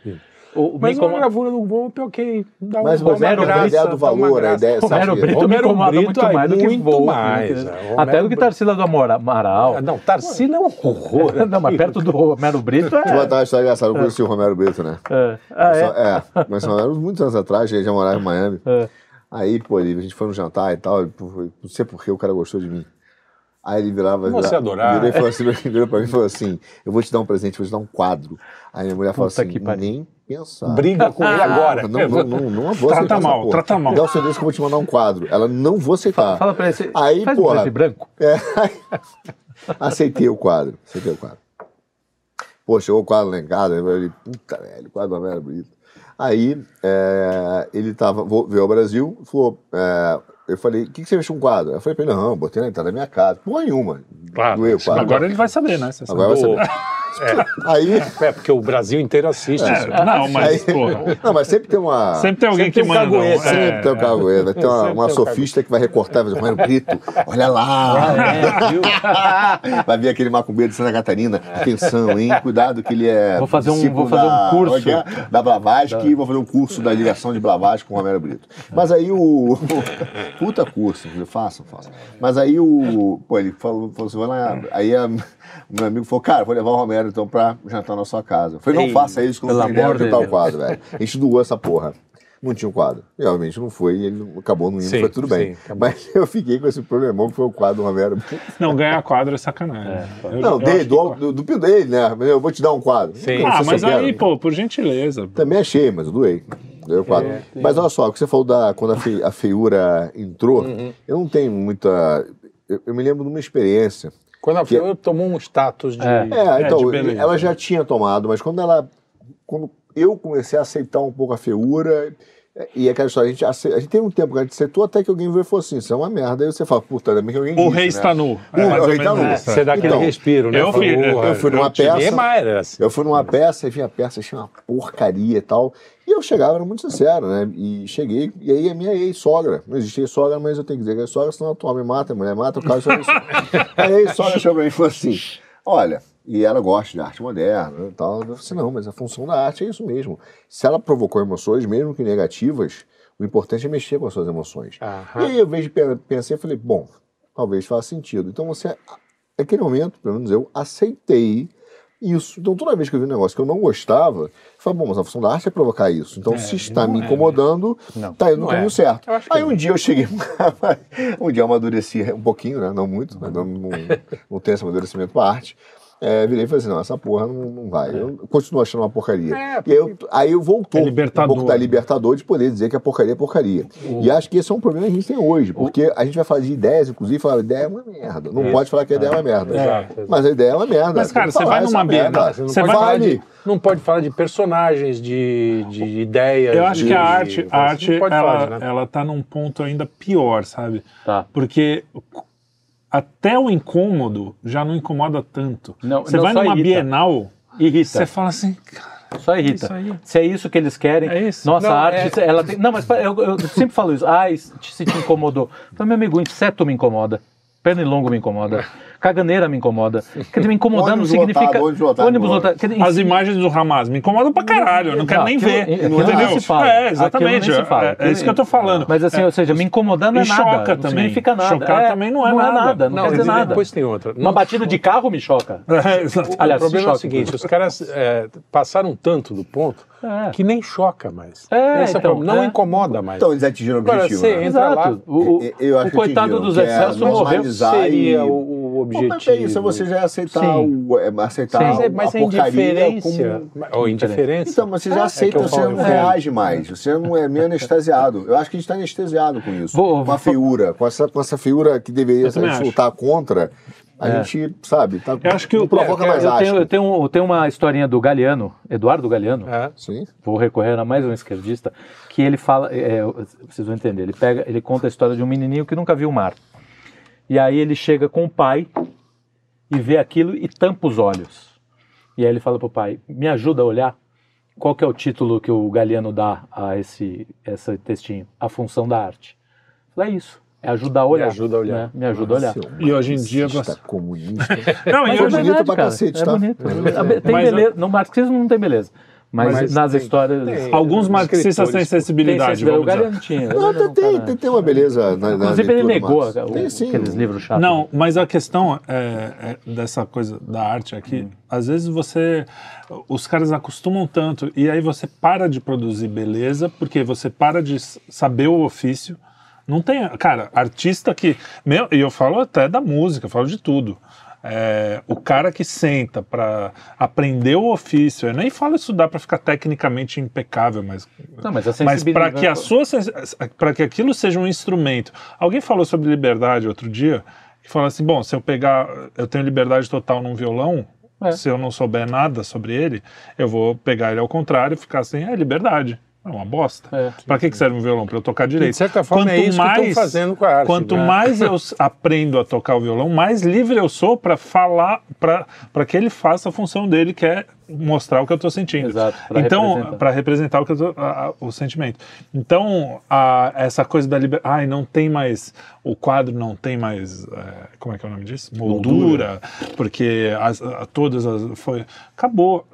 O, mas uma gravura do Volpe, ok. Dá mas o Romero graça, a ideia do valor, a ideia... Romero Brito me incomoda muito é mais do que Volpe. Mais, é, Até do que Tarsila do Amaral. Ah, não, Tarsila é um horror. não, mas perto do Romero Brito é... Vou contar uma história engraçada, eu conheci o Romero Brito, né? É. Ah, é? é, mas são muitos anos atrás, a gente já morava em Miami. É. Aí, pô, a gente foi no jantar e tal, não sei por que o cara gostou de mim. Aí ele virava. Você adorar. Virou, e falou assim, virou pra mim e falou assim: Eu vou te dar um presente, vou te dar um quadro. Aí minha mulher falou assim: Nem pensar. Briga com ele agora. Não, não, não, não vou trata. Mal, trata mal, Dá o seu que eu vou te mandar um quadro. Ela não vou aceitar. Fala pra ele. Aí, faz porra. Um branco. É, aceitei o quadro. Aceitei o quadro. Pô, chegou o quadro lá em casa. Eu falei, puta, velho, o quadro era bonito. Aí, é, ele tava, veio ao Brasil, falou. É, eu falei, o que, que você mexeu com um quadro? Eu falei pra ele, não, botei na entrada da minha casa. Porra nenhuma. Claro. Doeu, quadro. Agora ele vai saber, né? Agora vai saber. É. Aí... é, porque o Brasil inteiro assiste é, isso. Não, mas, aí, Não, mas sempre tem uma... Sempre tem alguém sempre que tem manda. Um sempre tem um cagoeta. Vai ter uma, uma sofista que vai recortar, vai dizer, Brito, olha lá. Ah, é, vai vir aquele macumbeiro de Santa Catarina. Atenção, hein? Cuidado que ele é... Vou fazer um, vou fazer um curso. Da, da Blavatsky e vou fazer um curso da ligação de Blavatsky com o Romero Brito. Mas aí o... Puta curso, façam, façam. Mas aí o... Pô, ele falou, falou assim, lá, aí a, meu amigo falou, cara, vou levar o Romero então pra jantar na sua casa. Eu falei, não Ei, faça isso, que eu não tenho ideia de tal quadro, velho. A gente doou essa porra não tinha um quadro. E obviamente não foi, e ele acabou não indo, sim, foi tudo bem. Sim, Mas eu fiquei com esse problemão que foi o quadro do Romero. Não, ganhar quadro é sacanagem. É, eu, não, eu dei, do, do, do, dele, né? Eu vou te dar um quadro. Sim. Ah, mas aí, pô, por gentileza. Também achei, mas eu doei. Doei o quadro. É, mas olha só, o que você falou da quando a, fe, a feiura entrou, uhum. eu não tenho muita. Eu, eu, me lembro de uma experiência. Quando a feiura tomou um status de. É, é então, de ela já tinha tomado, mas quando ela. Quando eu comecei a aceitar um pouco a feiura. E aquela história, a gente, aceita, a gente tem um tempo que a gente aceitou até que alguém veio e falou assim: Isso é uma merda. Aí você fala, puta, também que alguém. O disse, rei né? está nu. É, o, o rei está nu. É, você dá aquele então, respiro, né? Eu, fui, eu fui numa peça. Assim. Eu fui numa peça e vi a peça, achei uma porcaria e tal. E eu chegava, era muito sincero, né? E cheguei, e aí a minha ex-sogra, não existia sogra, mas eu tenho que dizer que é sogra, senão a tua me mata, a mulher mata, o caso é isso. aí a ex-sogra chegou pra mim e falou assim: Olha, e ela gosta de arte moderna e tal. Eu falei assim, não, mas a função da arte é isso mesmo. Se ela provocou emoções, mesmo que negativas, o importante é mexer com as suas emoções. Aham. E aí eu vejo, pensei e falei, bom, talvez faça sentido. Então você, naquele momento, pelo menos eu, aceitei isso. Então toda vez que eu vi um negócio que eu não gostava, eu falei, bom, mas a função da arte é provocar isso. Então é, se está me é, incomodando, é, tá indo no caminho é. certo. Aí um dia eu cheguei, um dia eu amadureci um pouquinho, né? Não muito, né? não, não, não tenho esse amadurecimento para arte. É, virei e falei assim, não, essa porra não, não vai. Eu continuo achando uma porcaria. É, e aí eu, aí eu voltou é um pouco da Libertador de poder dizer que a porcaria é porcaria. E acho que esse é um problema que a gente tem hoje, porque a gente vai falar de ideias, inclusive, falar ideia é uma merda. Não pode falar que a ideia é uma merda. Exato, Mas a ideia é uma merda. Mas, cara, você vai numa Bienal, você vai falar de, não pode falar de personagens, de, de ideias. Eu acho de, que a arte, a arte ela, falar, né? ela tá num ponto ainda pior, sabe? Tá. Porque até o incômodo já não incomoda tanto. Não, você não vai numa irrita. Bienal, irrita. você fala assim, só irrita. É se é isso que eles querem, é nossa não, arte, é... ela tem. Não, mas eu, eu, sempre falo isso. Ah, se te incomodou. Então, meu amigo, inseto me incomoda, pernilongo me incomoda. Caganeira me incomoda. Quer dizer, me incomodando ônibus significa. Lotado, ônibus lotado, ônibus lotado. Dizer, As imagens do Hamas me incomodam pra caralho. Eu não quero nem ver. entendeu? Se é, exatamente. É, é, isso que eu tô falando. Mas assim, é. ou seja, me incomodando não é nada. Choca não também. significa nada. Chocar é, também não é não nada. Não é nada. Não, não quer dizer nada. Depois tem outra. Uma batida de carro me choca. É, Aliás, o problema é o seguinte: os caras é, passaram tanto do ponto é. que nem choca mais. É, então, não incomoda mais. Então eles atingiram o objetivo. Agora, você né? entra lá. O coitado do Zé Celso morreu. Seria o objetivo. É isso, você já aceitar, o, é, aceitar Sim, mas a é porcaria como... Ou indiferença. Então, mas você já aceita, é você não reage mais, você não é meio anestesiado. Eu acho que a gente está anestesiado com isso. Vou, com a feiura, com essa, com essa feiura que deveria lutar contra. A é. gente, sabe, tá, eu acho que não provoca mais eu tenho, eu tenho, eu tenho uma historinha do Galeano, Eduardo Galeano. É. Sim. Vou recorrer a mais um esquerdista, que ele fala, é, vocês vão entender, ele pega, ele conta a história de um menininho que nunca viu o mar. E aí ele chega com o pai e vê aquilo e tampa os olhos. E aí ele fala para o pai: me ajuda a olhar. Qual que é o título que o Galeano dá a esse, esse textinho? A função da arte. Fala, é isso. É ajudar a olhar. Me ajuda a olhar. Né? Me ajuda Nossa, a olhar. E hoje em dia você. comunista. não, e hoje é bonito pra cacete, é tá? Bonito. Tem Mas, beleza. No marxismo não tem beleza. Mas, mas nas tem, histórias. Tem, alguns marxistas têm sensibilidade. Tem, o Galeano tinha. Não, tem, tem, tem uma beleza. Na, Inclusive, ele negou o, aqueles livros chatos. Não, mas a questão é, é dessa coisa da arte aqui, hum. às vezes você. Os caras acostumam tanto, e aí você para de produzir beleza, porque você para de saber o ofício. Não tem. Cara, artista que. Meu, e eu falo até da música, eu falo de tudo. É, o cara que senta para aprender o ofício, eu nem falo estudar para ficar tecnicamente impecável, mas, Não, mas, mas para que a sua para que aquilo seja um instrumento. Alguém falou sobre liberdade outro dia, que falou assim, bom, se eu pegar, eu tenho liberdade total num violão, é. se eu não souber nada sobre ele, eu vou pegar ele ao contrário e ficar assim, é liberdade. É uma bosta. É, para que, que serve um violão? Para eu tocar direito. de certa forma, quanto é isso mais, que fazendo com a arte. Quanto né? mais eu aprendo a tocar o violão, mais livre eu sou para falar, para que ele faça a função dele, que é mostrar o que eu estou sentindo. Exato. Pra então, para representar o, que tô, a, a, o sentimento. Então, a, essa coisa da liberdade. Ai, não tem mais. O quadro não tem mais. É, como é que é o nome disso? Moldura, Moldura. porque as, todas as. Foi, acabou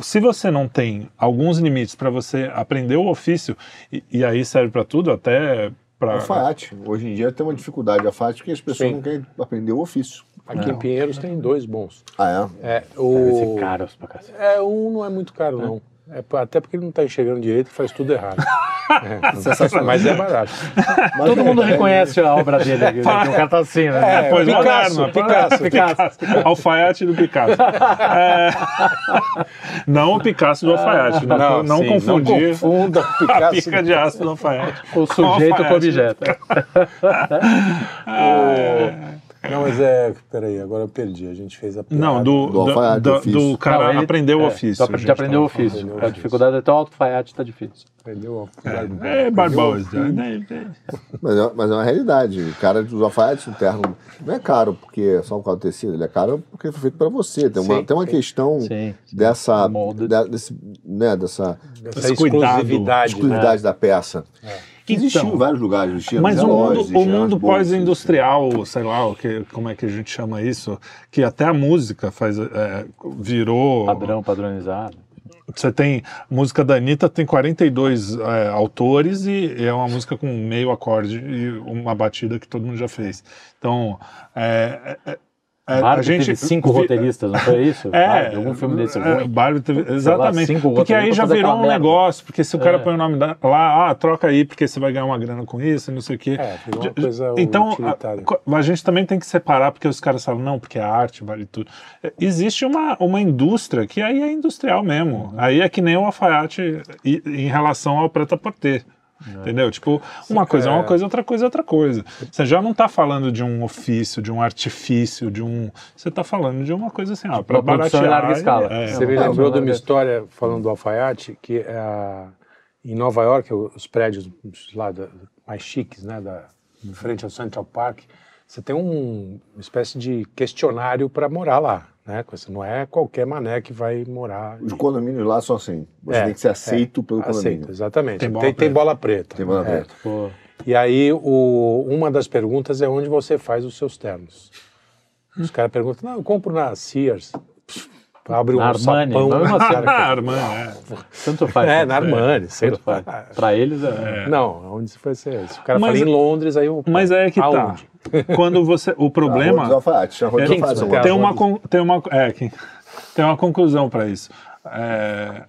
se você não tem alguns limites para você aprender o ofício, e, e aí serve para tudo, até para. Alfaiate. Hoje em dia tem uma dificuldade alfaiate porque as pessoas Sim. não querem aprender o ofício. Aqui é. em Pinheiros tem dois bons. Ah, é? É, o... Deve ser caros pra cacete. É, um não é muito caro, é. não. É, até porque ele não está enxergando direito e faz tudo errado. é, mas é barato. Mas Todo é, mundo reconhece a obra dele aqui. Né? O cara tá assim, né? É, pois Picasso, moderno, Picasso, Picasso, Picasso. Alfaiate do Picasso. É, não o Picasso do alfaiate. Não, não, não sim, confundir não confunda Picasso a pica de aço do alfaiate. O sujeito com o objeto. É. Não, mas é. Peraí, agora eu perdi. A gente fez a piada. Não, do, do, do, do, do cara não, ele, aprendeu o é, ofício. De aprender o ofício. A dificuldade é tão alto, alfaiate está difícil. Aprendeu É, é Barbosa. Né? mas, é, mas é uma realidade. O cara dos alfaiates, um terno, não é caro porque é só por causa do tecido, ele é caro porque foi feito para você. Tem uma, sim, tem uma questão sim, dessa, da, desse, né, dessa, dessa exclusividade, exclusividade né? da peça. É. Que então, existiam em vários lugares. Existia mas o mundo, o mundo pós-industrial, sei lá, o que, como é que a gente chama isso, que até a música faz, é, virou... Padrão, padronizado. Você tem música da Anitta, tem 42 é, autores e é uma música com meio acorde e uma batida que todo mundo já fez. Então, é, é, é, Barbie a gente teve cinco vi... roteiristas, não foi isso? É, Barbie, algum filme desse é, Barbie teve, exatamente. Lá, porque aí já virou um negócio, porque se o cara é. põe o nome da, lá, ah, troca aí, porque você vai ganhar uma grana com isso, não sei o quê. É, virou uma coisa Então, a, a, gente também tem que separar, porque os caras falam, não, porque a arte vale tudo. É, existe uma, uma indústria que aí é industrial mesmo. Uhum. Aí é que nem o alfaiate em relação ao preta-porter. É. Entendeu? Tipo, uma coisa é uma coisa, outra coisa é outra coisa. Você já não está falando de um ofício, de um artifício, de um. Você está falando de uma coisa assim, ó, para baratear. larga escala. É. Você me lembrou de uma história falando do alfaiate, que é em Nova York, os prédios lá da, mais chiques, né, da, frente ao Central Park, você tem um, uma espécie de questionário para morar lá. Né? Não é qualquer mané que vai morar. Os condomínios lá são assim. Você é, tem que ser aceito é, pelo condomínio. Aceito, exatamente. Tem bola, tem, tem bola preta. Tem bola é. preta. E aí, o, uma das perguntas é onde você faz os seus ternos. Os caras perguntam, não, eu compro na Sears. Abre um na Armani, sapão. Não, na Armani, é. Tanto faz. É, na Armani. Tanto faz. Para eles é... é. Não, onde foi ser? Se o cara mas, fala em Londres, aí eu... Mas é que tá. aonde? tá. Quando você. O problema. é, tem, uma, tem, uma, é, tem uma conclusão para isso. É,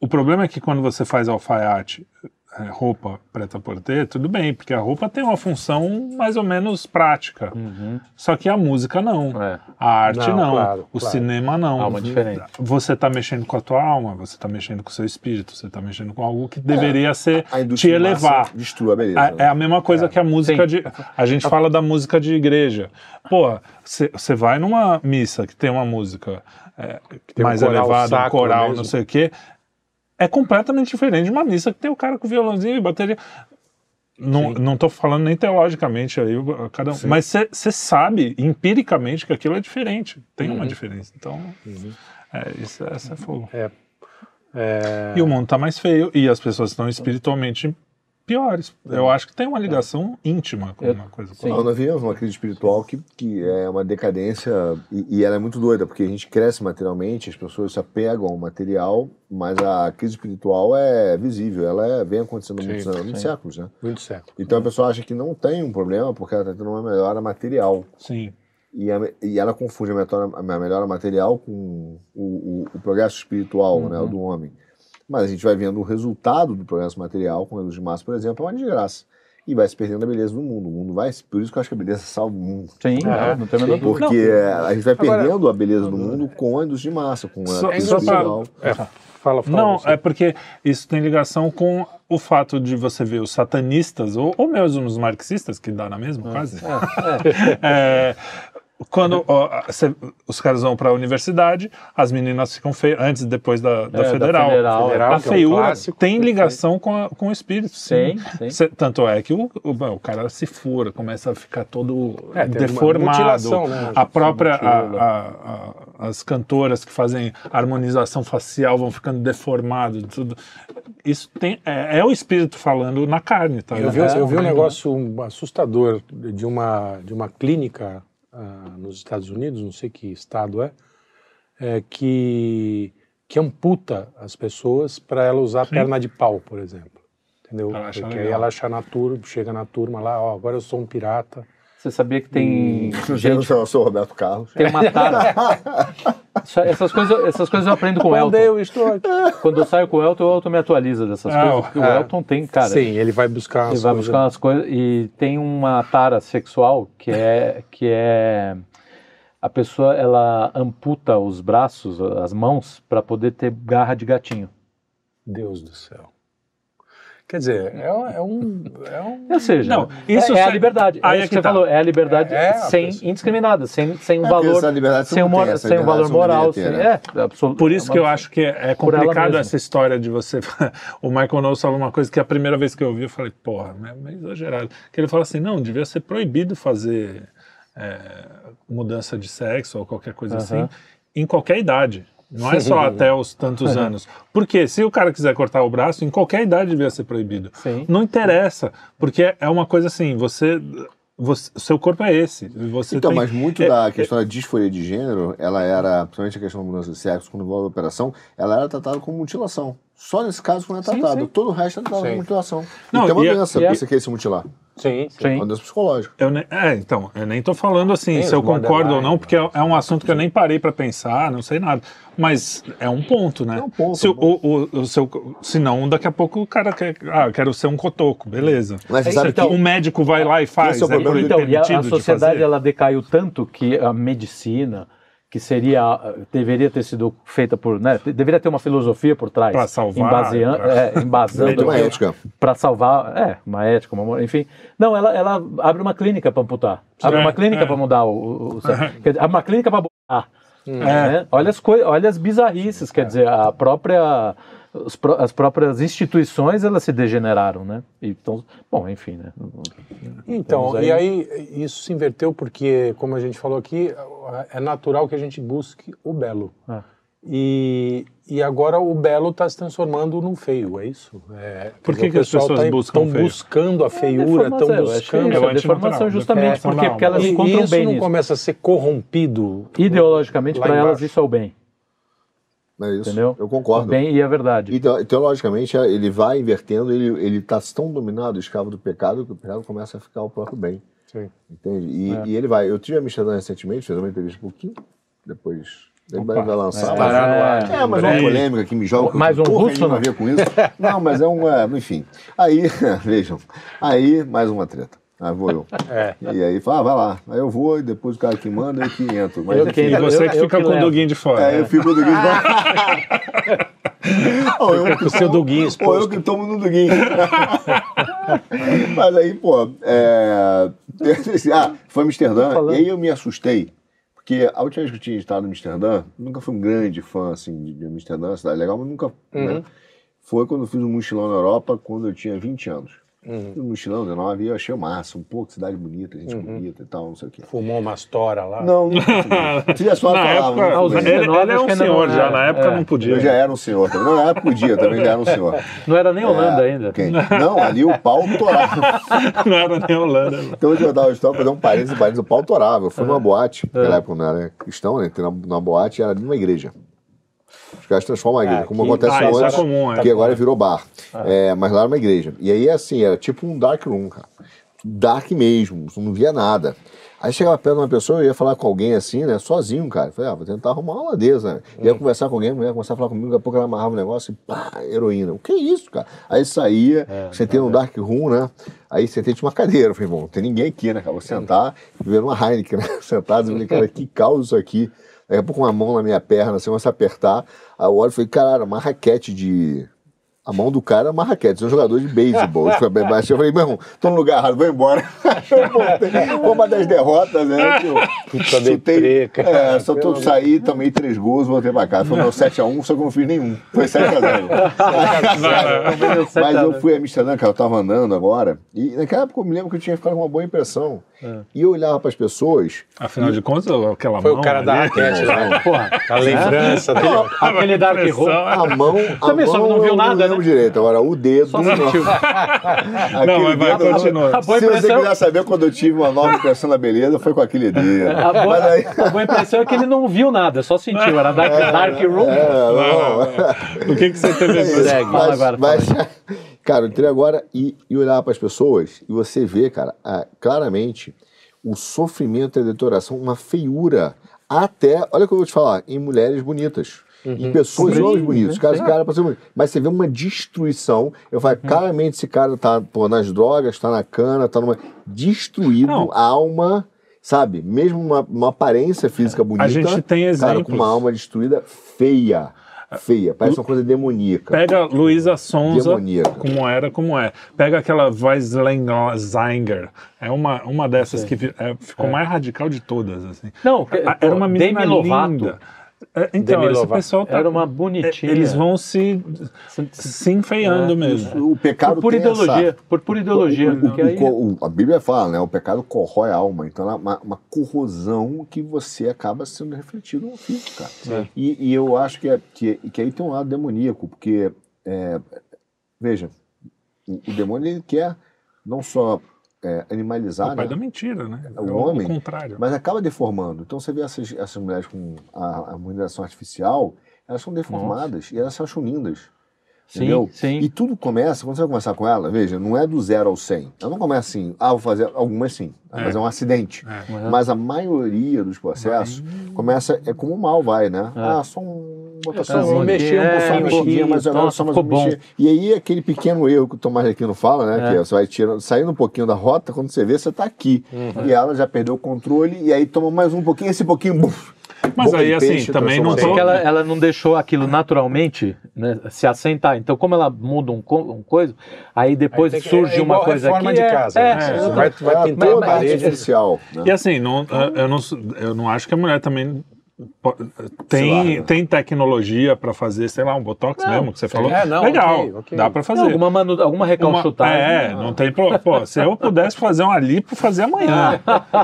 o problema é que quando você faz alfaiate é, roupa preta por ter, tudo bem, porque a roupa tem uma função mais ou menos prática. Uhum. Só que a música não. É. A arte não. não claro, o claro. cinema não. Alma diferente. Você está mexendo com a tua alma, você está mexendo com o seu espírito, você está mexendo com algo que deveria é. ser te elevar. Destrua a beleza. É, né? é a mesma coisa é. que a música Sim. de. A gente fala da música de igreja. Pô, você vai numa missa que tem uma música é, mais um elevada, um coral, mesmo. não sei o quê é completamente diferente de uma missa que tem o cara com violãozinho e bateria. Não, não tô falando nem teologicamente aí, cada um, mas você sabe empiricamente que aquilo é diferente, tem uhum. uma diferença. Então, uhum. é, isso, essa é fogo. É, é... E o mundo tá mais feio e as pessoas estão espiritualmente piores. Eu acho que tem uma ligação íntima com uma coisa com outra. Nós vivemos uma crise espiritual que, que é uma decadência e, e, ela é muito doida, porque a gente cresce materialmente, as pessoas se apegam ao material, mas a crise espiritual é visível, ela é, vem acontecendo há muitos anos, muitos séculos, né? Muitos séculos. Então a pessoa acha que não tem um problema porque ela está tendo uma melhora material. Sim. E, a, e ela confunde a melhora, a melhora material com o, o, o progresso espiritual uhum. né, do homem. Mas a gente vai vendo o resultado do progresso material, com luz de massa, por exemplo, é uma desgraça. E vai se perdendo a beleza do mundo. O mundo vai. Por isso que eu acho que a beleza salva o mundo. Sim, é, não tem a menor dúvida. Porque não. a gente vai Agora, perdendo a beleza do mundo com a luz de massa, com a só, só é, fala, fala, Não, você. é porque isso tem ligação com o fato de você ver os satanistas, ou, ou mesmo os marxistas, que dá na mesma, é, quase. É, é. é quando ó, cê, os caras vão para a universidade, as meninas ficam feias antes e depois da, da, é, federal. da federal. federal. A feiura é um tem ligação com, a, com o espírito. Sim. sim. Cê, tanto é que o, o, o, cara se fura, começa a ficar todo é, deformado. Né? A própria. A, a, as cantoras que fazem harmonização facial vão ficando deformadas. Tudo. Isso tem, é, é, o espírito falando na carne. Tá? Eu vi, eu vi um negócio assustador de uma, de uma clínica uh, nos Estados Unidos, não sei que estado é, é que, que amputa as pessoas para ela usar Sim. perna de pau, por exemplo. Entendeu? Porque aí ela acha na turma, chega na turma lá, ó, agora eu sou um pirata. Você sabia que tem. Hum, gente, eu sou o Roberto Carlos. Tem uma tara. essas, coisas, essas coisas eu aprendo com o Elton. Eu estou aqui. Quando eu saio com o Elton, o Elton me atualiza dessas ah, coisas. Porque é. o Elton tem, cara. Sim, ele vai buscar Ele vai buscar umas coisas. E tem uma tara sexual que é. Que é a pessoa ela amputa os braços, as mãos, para poder ter garra de gatinho. Deus do céu. Quer dizer, é, é, um, é um. Ou seja, não, isso é, é a liberdade. É isso que, que você tá. falou, é a liberdade é, é sem indiscriminada, sem, sem um valor. Sem, um, sem um valor moral. Sem, né? é, absoluto, Por isso que eu acho que é complicado essa história de você. o Michael Knowles falou uma coisa que a primeira vez que eu ouvi, eu falei, porra, é exagerado. Que ele fala assim: não, devia ser proibido fazer mudança de sexo ou qualquer coisa uh -huh. assim em qualquer idade. Não é só até os tantos anos. Porque se o cara quiser cortar o braço, em qualquer idade devia ser proibido. Sim. Não interessa, porque é uma coisa assim, você você, seu corpo é esse. Você então, tem, mas muito é, da é questão é, da disforia de gênero, ela era, principalmente a questão da mudança de sexo, quando envolve a operação, ela era tratada como mutilação. Só nesse caso não é tratado. Sim, sim. Todo o resto é tratado como mutilação. Não, e tem uma doença, a, você quer se mutilar. Sim, sim. É uma doença psicológica. Eu ne, é, então, eu nem estou falando assim, se eu concordo ou não, porque é, é um assunto que eu nem parei para pensar, não sei nada. Mas é um ponto, né? É um ponto. Se, é um ponto. O, o, o, seu, se não, daqui a pouco o cara quer. Ah, quero ser um cotoco, beleza. Mas você sabe então, que um médico vai lá e faz. É, é então, e a, a sociedade de ela decaiu tanto que a medicina que seria deveria ter sido feita por, né, deveria ter uma filosofia por trás, para salvar, embaseando, pra... é, embasando uma ética, para salvar, é, uma ética, uma, enfim, não, ela, ela abre uma clínica para amputar, abre é, uma clínica é. para mudar o, o, o abre uma clínica para botar, né? olha as coisas, olha as bizarrices, quer dizer, a própria as próprias instituições elas se degeneraram, né? Então, bom, enfim, né? Então, aí... e aí isso se inverteu porque, como a gente falou aqui, é natural que a gente busque o belo. É. E, e agora o belo está se transformando num feio, é isso? É, Por que, que as pessoas tá, buscam Estão buscando a feiura, estão é, buscando... É a deformação justamente é, porque, porque elas encontram e isso bem não nisso. começa a ser corrompido? Ideologicamente, para elas isso é o bem. É isso. Entendeu? Eu concordo. Bem, e é verdade. Então, teologicamente, é, ele vai invertendo, ele está tão dominado, escravo do pecado, que o pecado começa a ficar o próprio bem. Sim. Entende? E, é. e ele vai. Eu tive a Amsterdã recentemente, fiz uma entrevista um pouquinho, depois ele vai lançar. É, é, mas é uma polêmica que me joga. Mais um russo? Não a ver com isso. Não, mas é uma. Enfim. Aí, vejam. Aí, mais uma treta. Aí ah, vou eu. É. E aí fala, ah, vai lá. Aí eu vou e depois o cara que manda, eu que entro. Mas, eu enfim, que, você eu, que fica com o Duguinho de fora. É, eu fico com o Duguinho de fora. ou eu com o seu Duguinho exposto. Ou eu que tomo no Duguinho. Mas aí, pô, é... ah, foi Amsterdã, e aí eu me assustei. Porque a última vez que eu tinha estado em Amsterdã, nunca fui um grande fã assim, de Amsterdã, cidade legal, mas nunca. Né? Uhum. Né? Foi quando eu fiz um mochilão na Europa, quando eu tinha 20 anos. Uhum. No mochilão 19 eu achei massa, um pouco, cidade bonita, gente uhum. bonita e tal, não sei o quê. Fumou uma história lá? Não, não Trilha sonora falava. Época, não, ele, ele, ele é um senhor já, na época é. não podia. Eu já era um senhor também. Não, na época podia, também já era um senhor. Não era nem Holanda é, ainda. Quem? Não, ali o pau torava. não era nem Holanda. Então eu vou dar uma história, fazer um parênteses, parênteses, o pau torava. Eu fui numa boate, é. naquela época não era cristão, né? Entrei numa boate, era numa igreja. Os caras transformam a igreja, é, como que, acontece ah, hoje, é comum, é. que agora virou bar. É. é. mas lá era uma igreja. E aí, assim, era tipo um dark room, cara. Dark mesmo, não via nada. Aí chegava perto de uma pessoa, eu ia falar com alguém assim, né, sozinho, cara. Eu falei, ah, vou tentar arrumar uma holandesa, né? Ia hum. conversar com alguém, a mulher começar a falar comigo, daqui a pouco ela amarrava um negócio e pá, heroína. O que é isso, cara? Aí saía, é, sentei é, no dark room, né? Aí sentei de uma cadeira. Eu falei, bom, não tem ninguém aqui, né, cara? Vou sentar, ver uma Heineken, né? Sentado, eu falei, cara, que causa isso aqui? Daqui a pouco uma mão na minha perna, assim, começa a apertar. Aí eu olho e falei, cara, uma raquete de. A mão do cara é uma raquete, é um jogador de beisebol. eu falei, meu irmão, tô no lugar errado, vou embora. Foi uma das derrotas, né? Que eu Puta chutei, cara. É, só tô saí, tomei três gols, voltei pra casa. Foi meu 7x1, só que eu não fiz nenhum. Foi 7x0. Mas eu fui a Amsterdã, cara, eu tava andando agora. E naquela época eu me lembro que eu tinha ficado com uma boa impressão. É. E eu olhava pras pessoas. Afinal e... de contas, aquela Foi mão. Foi o cara ali, da raquete lá. Né? Porra, a lembrança dele. Aquele Dark Room. A mão. A Também mão, só não viu nada. Não lembro né? direito. Agora, o dedo. Só sentiu. não, mas vai, continua. Se você quiser saber quando eu tive uma nova impressão da beleza, foi com aquele dedo. A boa, aí... a boa impressão é que ele não viu nada, só sentiu. Era Dark, é, dark Room. É, não, não. O que, que você teve Segue, fala agora. Mas, cara, eu entrei agora e, e olhava para as pessoas e você vê, cara, claramente o sofrimento e a deterioração, uma feiura. Até, olha o que eu vou te falar, em mulheres bonitas. Uhum. Em pessoas e homens bonitos. Cara, esse cara ser bonito. Mas você vê uma destruição. Eu falo, uhum. claramente esse cara tá pô, nas drogas, tá na cana, tá numa. Destruído, Não. alma sabe? Mesmo uma, uma aparência física bonita. A gente tem exemplos. Cara, com uma alma destruída feia. Feia, parece uma coisa demoníaca. Pega Luísa Sonza, demoníaca. como era, como é. Pega aquela Weislenzinger, é uma, uma dessas que é, ficou é. mais radical de todas. Assim. Não, era uma menina Demi Lovato. linda. É, então, esse pessoal tá, Era uma bonitinha. Eles vão se, se enfeiando é, mesmo. O pecado por, por ideologia. Essa, por pura ideologia. O, o, aí... o, a Bíblia fala, né? O pecado corrói a alma. Então é uma, uma corrosão que você acaba sendo refletido no físico, cara. É. E, e, eu acho que, é, que, que aí tem um lado demoníaco, porque, é, veja, o, o demônio ele quer não só é, animalizar. O pai né? da mentira, né? O é homem. O contrário. Mas acaba deformando. Então você vê essas, essas mulheres com a, a artificial, elas são deformadas Nossa. e elas se acham lindas. Sim, entendeu? sim. E tudo começa, quando você vai conversar com ela, veja, não é do zero ao 100. Ela não começa assim, ah, vou fazer, algumas sim, é. mas é um acidente. É. Mas a maioria dos processos vai. começa, é como o mal vai, né? É. Ah, só um botaçãozinho, mexer um pouquinho, é, mas agora só mais um. E aí aquele pequeno erro que o Tomás Aquino fala, né? É. Que você vai tirando, saindo um pouquinho da rota, quando você vê, você está aqui. Uhum. E ela já perdeu o controle, e aí toma mais um pouquinho, esse pouquinho, buf, mas aí, assim, peixe, também não tô... ela, ela não deixou aquilo naturalmente né, se assentar. Então, como ela muda um, um coisa, aí depois aí que, surge é uma coisa aqui... de casa. É, é, é, vai, vai pintar é, a parede. Artificial, né? E assim, não, eu, não, eu não acho que a mulher também tem, lá, tem tecnologia para fazer, sei lá, um botox não, mesmo que você falou. É, não, Legal, okay, okay. dá para fazer. Não, alguma, manu, alguma recalchutagem. é, não. não tem problema. Se eu pudesse fazer uma lipo, fazer amanhã.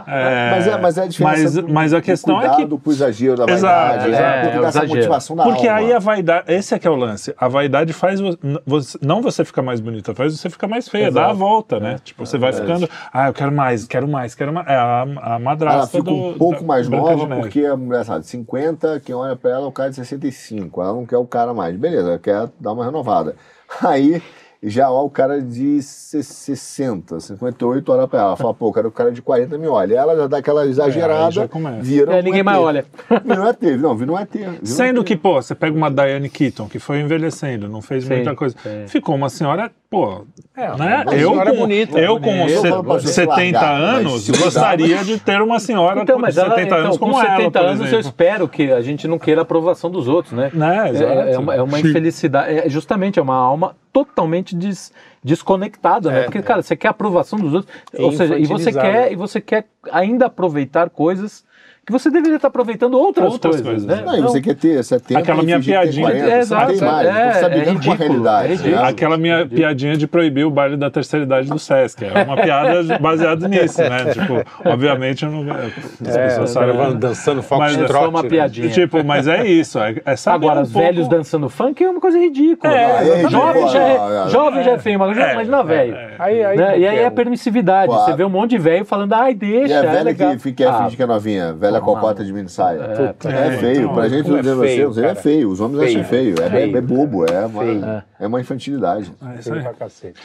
é, mas, é, mas é a diferença. Mas, mas a questão é que. pro exagero da vaidade, exato, é, é, essa motivação da Porque alma. aí a vaidade, esse é que é o lance. A vaidade faz você, não você ficar mais bonita, faz você ficar mais feia, exato. dá a volta, né? Tipo, você vai ficando, ah, eu quero mais, quero mais, quero mais. É a, a madrasta Ela fica do, um pouco mais nova porque a mulher sabe, 50 quem olha para ela é o cara de 65, ela não quer o cara mais. Beleza, ela quer dar uma renovada. Aí já ó, o cara de 60, 58 olha pra ela, fala, pô, cara, o cara de 40 me olha. Ela já dá aquela exagerada, é, vira. É, ninguém mais olha. Não é ter, não, não é ter. Sendo que, pô, você pega uma Diane Keaton, que foi envelhecendo, não fez sim, muita coisa. Sim. Ficou uma senhora, pô, é, né? Eu, com, bonita, eu com 70 anos gostaria de ter uma senhora então, com mas 70 ela, anos então, com 70 ela, anos exemplo. eu espero que a gente não queira a aprovação dos outros, né? né é, é, uma, é uma infelicidade, é, justamente é uma alma totalmente des, desconectada, né? É, Porque, cara, você quer a aprovação dos outros, ou seja, e você quer e você quer ainda aproveitar coisas que você deveria estar aproveitando outras, outras coisas, coisas, né? Não, então, você quer ter 70 Aquela minha piadinha. 40, é, exato, tem mais, é, então, é, ridículo, com a realidade. É ridículo, né? Aquela minha ridículo. piadinha de proibir o baile da terceira idade do Sesc. É uma piada baseada nisso, né? Tipo, obviamente eu não... As é, pessoas sabem... dançando foxtrot. Mas é só uma né? piadinha. Tipo, mas é isso. É, é Agora, um velhos pouco... dançando funk é uma coisa ridícula. É, é jovem, já é, jovem já é feio, mas imagina velho. Aí, aí, né? E aí é a permissividade. Você vê um monte de velho falando, ai, deixa. E a velha que fica finge que é novinha, velha cocota de mini saia. É, é feio. Então, pra gente, é feio, você, é feio. Os homens feio. acham feio. É, feio. é, bobo, é uma, é. uma infantilidade. É, pra cacete.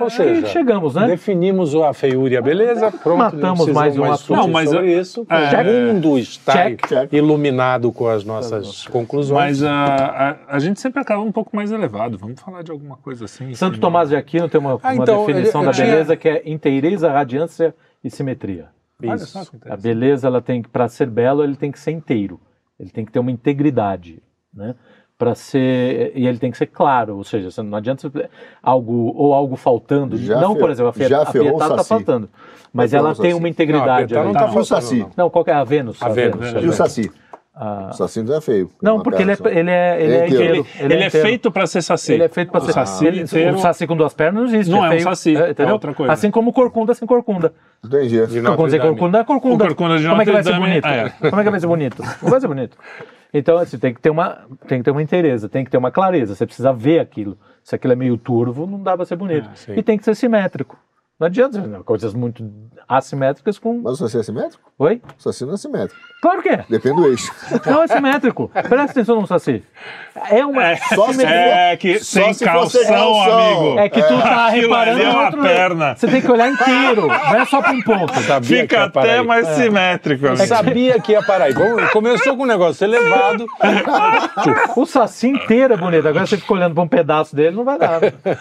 Ou seja, chegamos, né? Definimos a feiura e a beleza. Pronto, matamos mais um assunto não, mas sobre eu, isso. É, o mundo está check, check. iluminado com as nossas conclusões. Mas a, a, a, gente sempre acaba um pouco mais elevado. Vamos falar de alguma coisa assim. Santo assim, Tomás de Aquino tem uma, ah, uma então, definição eu, eu da tinha... beleza que é inteireza, radiância e simetria. Isso. a beleza, ela tem para ser belo, ele tem que ser inteiro. Ele tem que ter uma integridade, né? para ser e ele tem que ser claro, ou seja, não adianta algo ou algo faltando, já não, por exemplo, a, Fiat, a está faltando, mas ela tem uma integridade. Não, a não está faltando. Saci. Não, qual é a Vênus? A, a Vênus. Vênus. E o Saci? Ah. O Saci não é feio. Não, porque ele é, ele é, ele é, inteiro. Ele, ele, ele é, feito para ser Saci. Ele é feito para ser Saci. Ele, inteiro... O Saci com duas pernas não existe. Não é, é um Saci, é, entendeu? é outra coisa. Assim como corcunda sem corcunda. Entendi. Corcunda sem corcunda é corcunda. O corcunda de Como é que vai ser bonito? é. Como é que vai ser bonito? Não vai ser bonito. Então, assim, tem que ter uma, tem que ter uma inteireza, tem que ter uma clareza. Você precisa ver aquilo. Se aquilo é meio turvo, não dá para ser bonito. e tem que ser simétrico. Não adianta coisas muito assimétricas com. Mas o saci é simétrico? Oi? O saci não é simétrico. Claro que é. Depende do eixo. Não é simétrico. Presta atenção no saci. É uma. É, só se é que só sem calção, calção, amigo. É que tu tá reparando. É uma outro... perna. Você tem que olhar inteiro. Não é só pra um ponto. Sabia Fica até mais é. simétrico. Amigo. Sabia que ia parar aí. Começou com um negócio elevado. o saci inteiro é bonito. Agora você fica olhando pra um pedaço dele, não vai dar.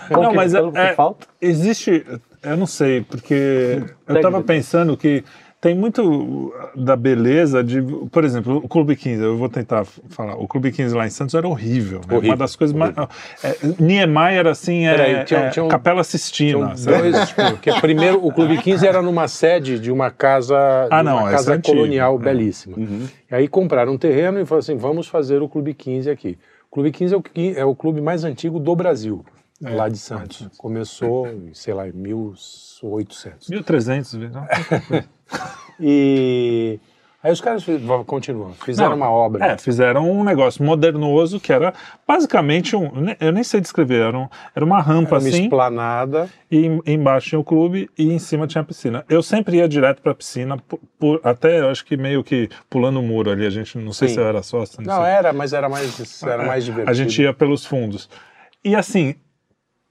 Não, que, mas é, é, falta. Existe eu não sei, porque eu estava pensando que tem muito da beleza de, por exemplo, o Clube 15, eu vou tentar falar, o Clube 15 lá em Santos era horrível, né? horrível uma das coisas mais... É, Niemeyer era assim, é, Peraí, tinha, é, tinha um, Capela Sistina. Dois, tipo, porque primeiro o Clube 15 era numa sede de uma casa, ah, não, uma casa é colonial é. belíssima. Uhum. E aí compraram um terreno e falaram assim, vamos fazer o Clube 15 aqui. O Clube 15 é o, é o clube mais antigo do Brasil é, lá de Santos. Começou, sei lá, em 1800. 1300, não? e aí os caras continuam, fizeram não, uma obra. É, fizeram um negócio modernoso que era basicamente um, eu nem sei descrever, era, um, era uma rampa era uma assim. esplanada. E embaixo tinha o clube e em cima tinha a piscina. Eu sempre ia direto para a piscina, por, por, até eu acho que meio que pulando o muro ali, a gente não sei Sim. se eu era sócio. Não, não era, mas era mais, era mais divertido. A gente ia pelos fundos. E assim,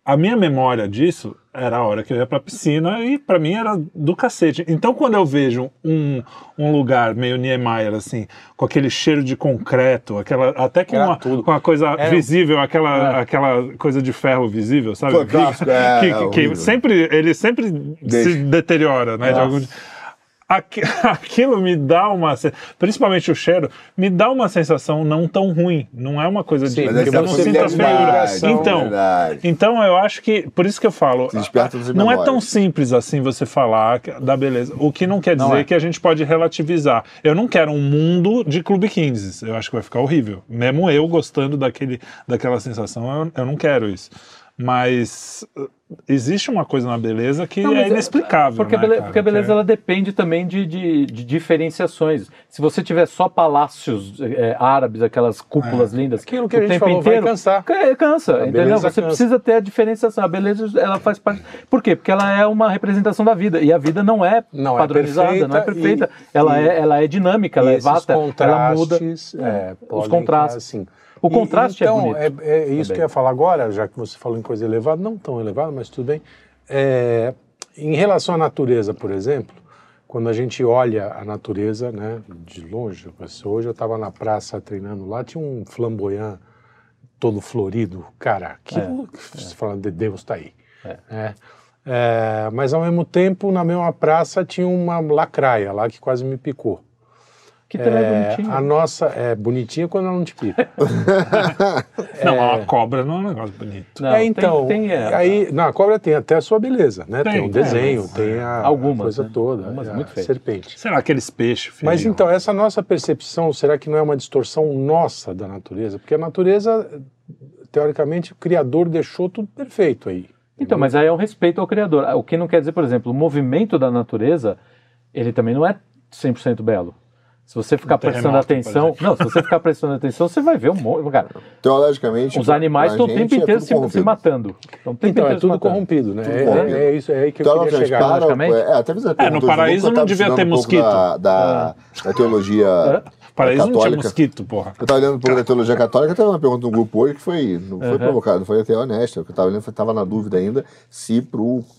a minha memória disso era a hora que eu ia pra piscina e para mim era do cacete. Então quando eu vejo um, um lugar meio Niemeyer, assim, com aquele cheiro de concreto, aquela, até com, uma, com uma coisa era... visível, aquela, é. aquela coisa de ferro visível, sabe? Fantástico, é, que, é, que, que sempre, ele sempre Deixa. se deteriora, né? De algum aquilo me dá uma. Principalmente o cheiro, me dá uma sensação não tão ruim. Não é uma coisa Sim, de. Mas eu não sinto a feiura. Então, então, eu acho que. Por isso que eu falo. Não é tão simples assim você falar da beleza. O que não quer dizer não é. que a gente pode relativizar. Eu não quero um mundo de Clube 15. Eu acho que vai ficar horrível. Mesmo eu gostando daquele, daquela sensação, eu, eu não quero isso. Mas uh, existe uma coisa na beleza que não, é inexplicável. Porque, né, a, beleza, porque a beleza ela depende também de, de, de, diferenciações. Se você tiver só palácios é, árabes, aquelas cúpulas é. lindas, aquilo que a gente falou inteiro, vai cansar. Cansa, a entendeu? Você cansa. precisa ter a diferenciação. A beleza ela faz parte. Por quê? Porque ela é uma representação da vida e a vida não é não é padronizada, é não é perfeita. E, ela, e, é, ela é dinâmica, ela é vasta, ela muda. É, os contrastes. Assim, o contraste e, então, é bonito. É, é isso também. que eu ia falar agora, já que você falou em coisa elevada, não tão elevada, mas tudo bem. É, em relação à natureza, por exemplo, quando a gente olha a natureza né, de longe, hoje eu estava na praça treinando lá, tinha um flamboyant todo florido, cara, aquilo é, você é. fala, de Deus está aí. É. é. É, mas ao mesmo tempo, na mesma praça tinha uma lacraia lá que quase me picou. Que também é, é bonitinha. A nossa é bonitinha quando ela não te pica. não, é... a cobra não é um negócio bonito. Não, é, então. Tem, tem é, aí, não, a cobra tem até a sua beleza, né? Tem, tem um desenho, tem a, algumas, coisa né? toda. Algumas muito feias. serpente. Será aqueles peixes? Filho? Mas então, essa nossa percepção, será que não é uma distorção nossa da natureza? Porque a natureza, teoricamente, o Criador deixou tudo perfeito aí. Então, mas aí é um respeito ao Criador. O que não quer dizer, por exemplo, o movimento da natureza, ele também não é 100% belo. Se você ficar prestando atenção. Não, se você ficar prestando atenção, você vai ver um monte. Cara, Teologicamente. Os animais estão o tempo é inteiro é se, se, matando. Então, então é tudo corrompido, né? Tudo é, corrompido. É, isso, é aí que eu queria chegar. Para, é, até é, no paraíso não devia ter mosquito. da, da, da teologia. Paraíso católica. não tinha mosquito, porra. Eu estava olhando um pouco da teologia católica, teve uma pergunta no grupo hoje que foi, não foi uhum. provocada, foi até honesta. Eu estava olhando, estava na dúvida ainda se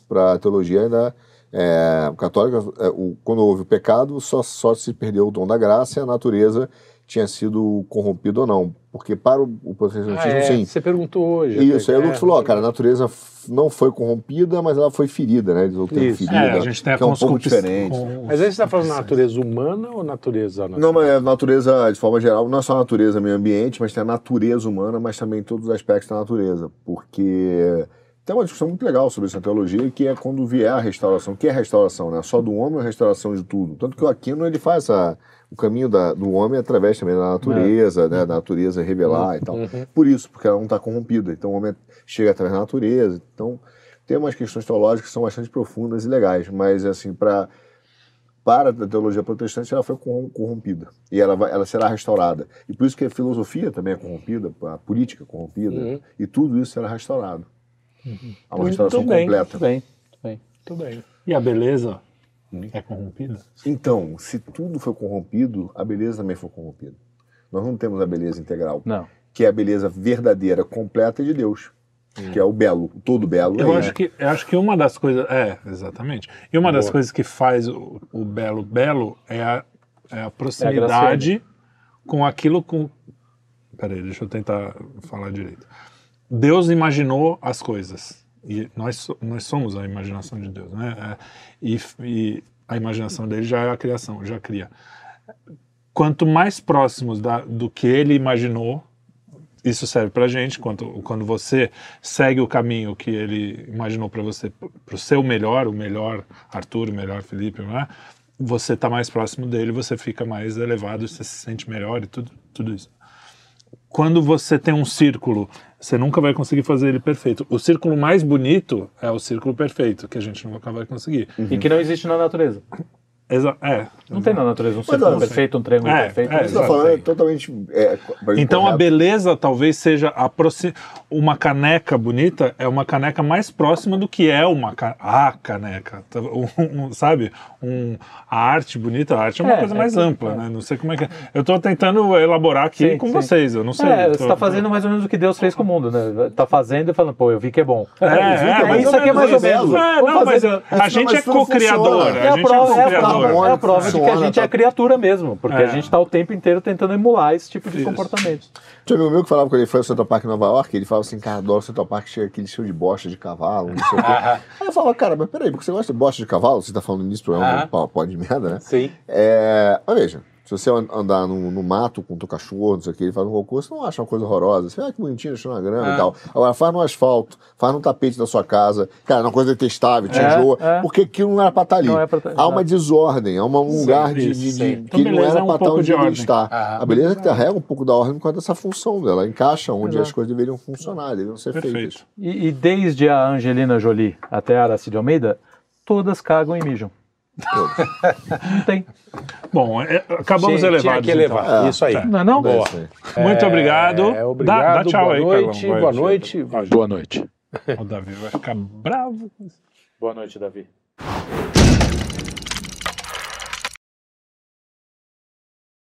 para a teologia ainda é, católica, é, o, quando houve o pecado, só, só se perdeu o dom da graça e a natureza tinha sido corrompido ou não. Porque para o, o protestantismo, ah, é. sim. Você perguntou hoje. Isso, aí o Lucas falou, ó, cara, a natureza não foi corrompida, mas ela foi ferida, né? Eles vão ter ferida, é, a gente tem que é um pouco diferente. Com... Mas aí você está falando natureza humana ou natureza natural? Não, mas é natureza, de forma geral, não é só natureza meio ambiente, mas tem a natureza humana, mas também todos os aspectos da natureza. Porque tem uma discussão muito legal sobre essa teologia, que é quando vier a restauração. O que é restauração? Né? Só do homem ou restauração de tudo? Tanto que o Aquino ele faz essa, o caminho da, do homem através também da natureza, é. né? da natureza revelar uhum. e tal. Uhum. Por isso, porque ela não está corrompida. Então o homem chega através da natureza. Então tem umas questões teológicas que são bastante profundas e legais, mas assim, para para a teologia protestante, ela foi corrompida. E ela, vai, ela será restaurada. E por isso que a filosofia também é corrompida, a política é corrompida, uhum. e tudo isso será restaurado. Uhum. Uma restauração muito bem, completa. Muito bem, muito bem. bem. E a beleza hum. é corrompida? Então, se tudo foi corrompido, a beleza também foi corrompida. Nós não temos a beleza integral. Não. Que é a beleza verdadeira, completa de Deus. Hum. Que é o belo, o todo belo. Eu, acho que, eu acho que uma das coisas. É, exatamente. E uma Boa. das coisas que faz o, o belo belo é a, é a proximidade é a com aquilo com. Peraí, deixa eu tentar falar direito. Deus imaginou as coisas. E nós, nós somos a imaginação de Deus, né? É, e, e, a imaginação dele já é a criação, já cria. Quanto mais próximos da, do que ele imaginou, isso serve para gente. Quando, quando você segue o caminho que ele imaginou para você, para o seu melhor, o melhor Arthur, o melhor Felipe, né? você está mais próximo dele, você fica mais elevado, você se sente melhor e tudo, tudo isso. Quando você tem um círculo você nunca vai conseguir fazer ele perfeito. O círculo mais bonito é o círculo perfeito, que a gente nunca vai conseguir. Uhum. E que não existe na natureza. Exa é. Não tem na natureza um círculo perfeito, um triângulo é, perfeito. É, você está falando é totalmente. É, então a beleza talvez seja a uma caneca bonita é uma caneca mais próxima do que é uma ca... a caneca, tá, um, um, sabe? Um, a arte bonita, a arte é uma é, coisa é mais ampla, né? Não sei como é que. É. Eu estou tentando elaborar aqui sim, com sim. vocês, eu não sei. É, tô... você está fazendo mais ou menos o que Deus fez com o mundo, né? Está fazendo e falando, pô, eu vi que é bom. É, é, isso aqui é mais ou menos. É, não, mas a gente é co-criador. É a prova, é a prova de que a gente é criatura mesmo, porque a gente está o tempo inteiro tentando emular esse tipo de comportamento. Tinha um amigo meu que falava quando ele foi ao Central Park em Nova York, ele falava assim, cara, adoro o Central Park, chega aquele cheio de bosta de cavalo, não sei o quê. Aí eu falava, cara, mas peraí, porque você gosta de bosta de cavalo? Você tá falando nisso pra um pode de merda, né? Sim. É, mas veja, se você andar no, no mato com o teu cachorro, não sei o que, ele faz um cocô, você não acha uma coisa horrorosa. Você, ah, que bonitinho, deixou na grama ah. e tal. Agora, faz no asfalto, faz no tapete da sua casa. Cara, é uma coisa detestável, te é, enjoa, é. porque aquilo não era pra estar tá ali. Não é pra tá, há uma desordem, há um lugar de, de, de então, que não era é um pra estar onde ele está. Ah, a beleza é que carrega um pouco da ordem por causa dessa função dela. Encaixa onde Exato. as coisas deveriam funcionar, deveriam ser Perfeito. feitas. E, e desde a Angelina Jolie até a Aracide Almeida, todas cagam e mijam. Não tem. Bom, é, acabamos tinha, elevados. Tinha que elevar. Então. Isso aí. Não é não? Boa. É, Muito obrigado. É, obrigado. Dá, dá tchau boa aí, noite, Boa noite. Boa noite. O Davi vai ficar bravo. Boa noite, Davi.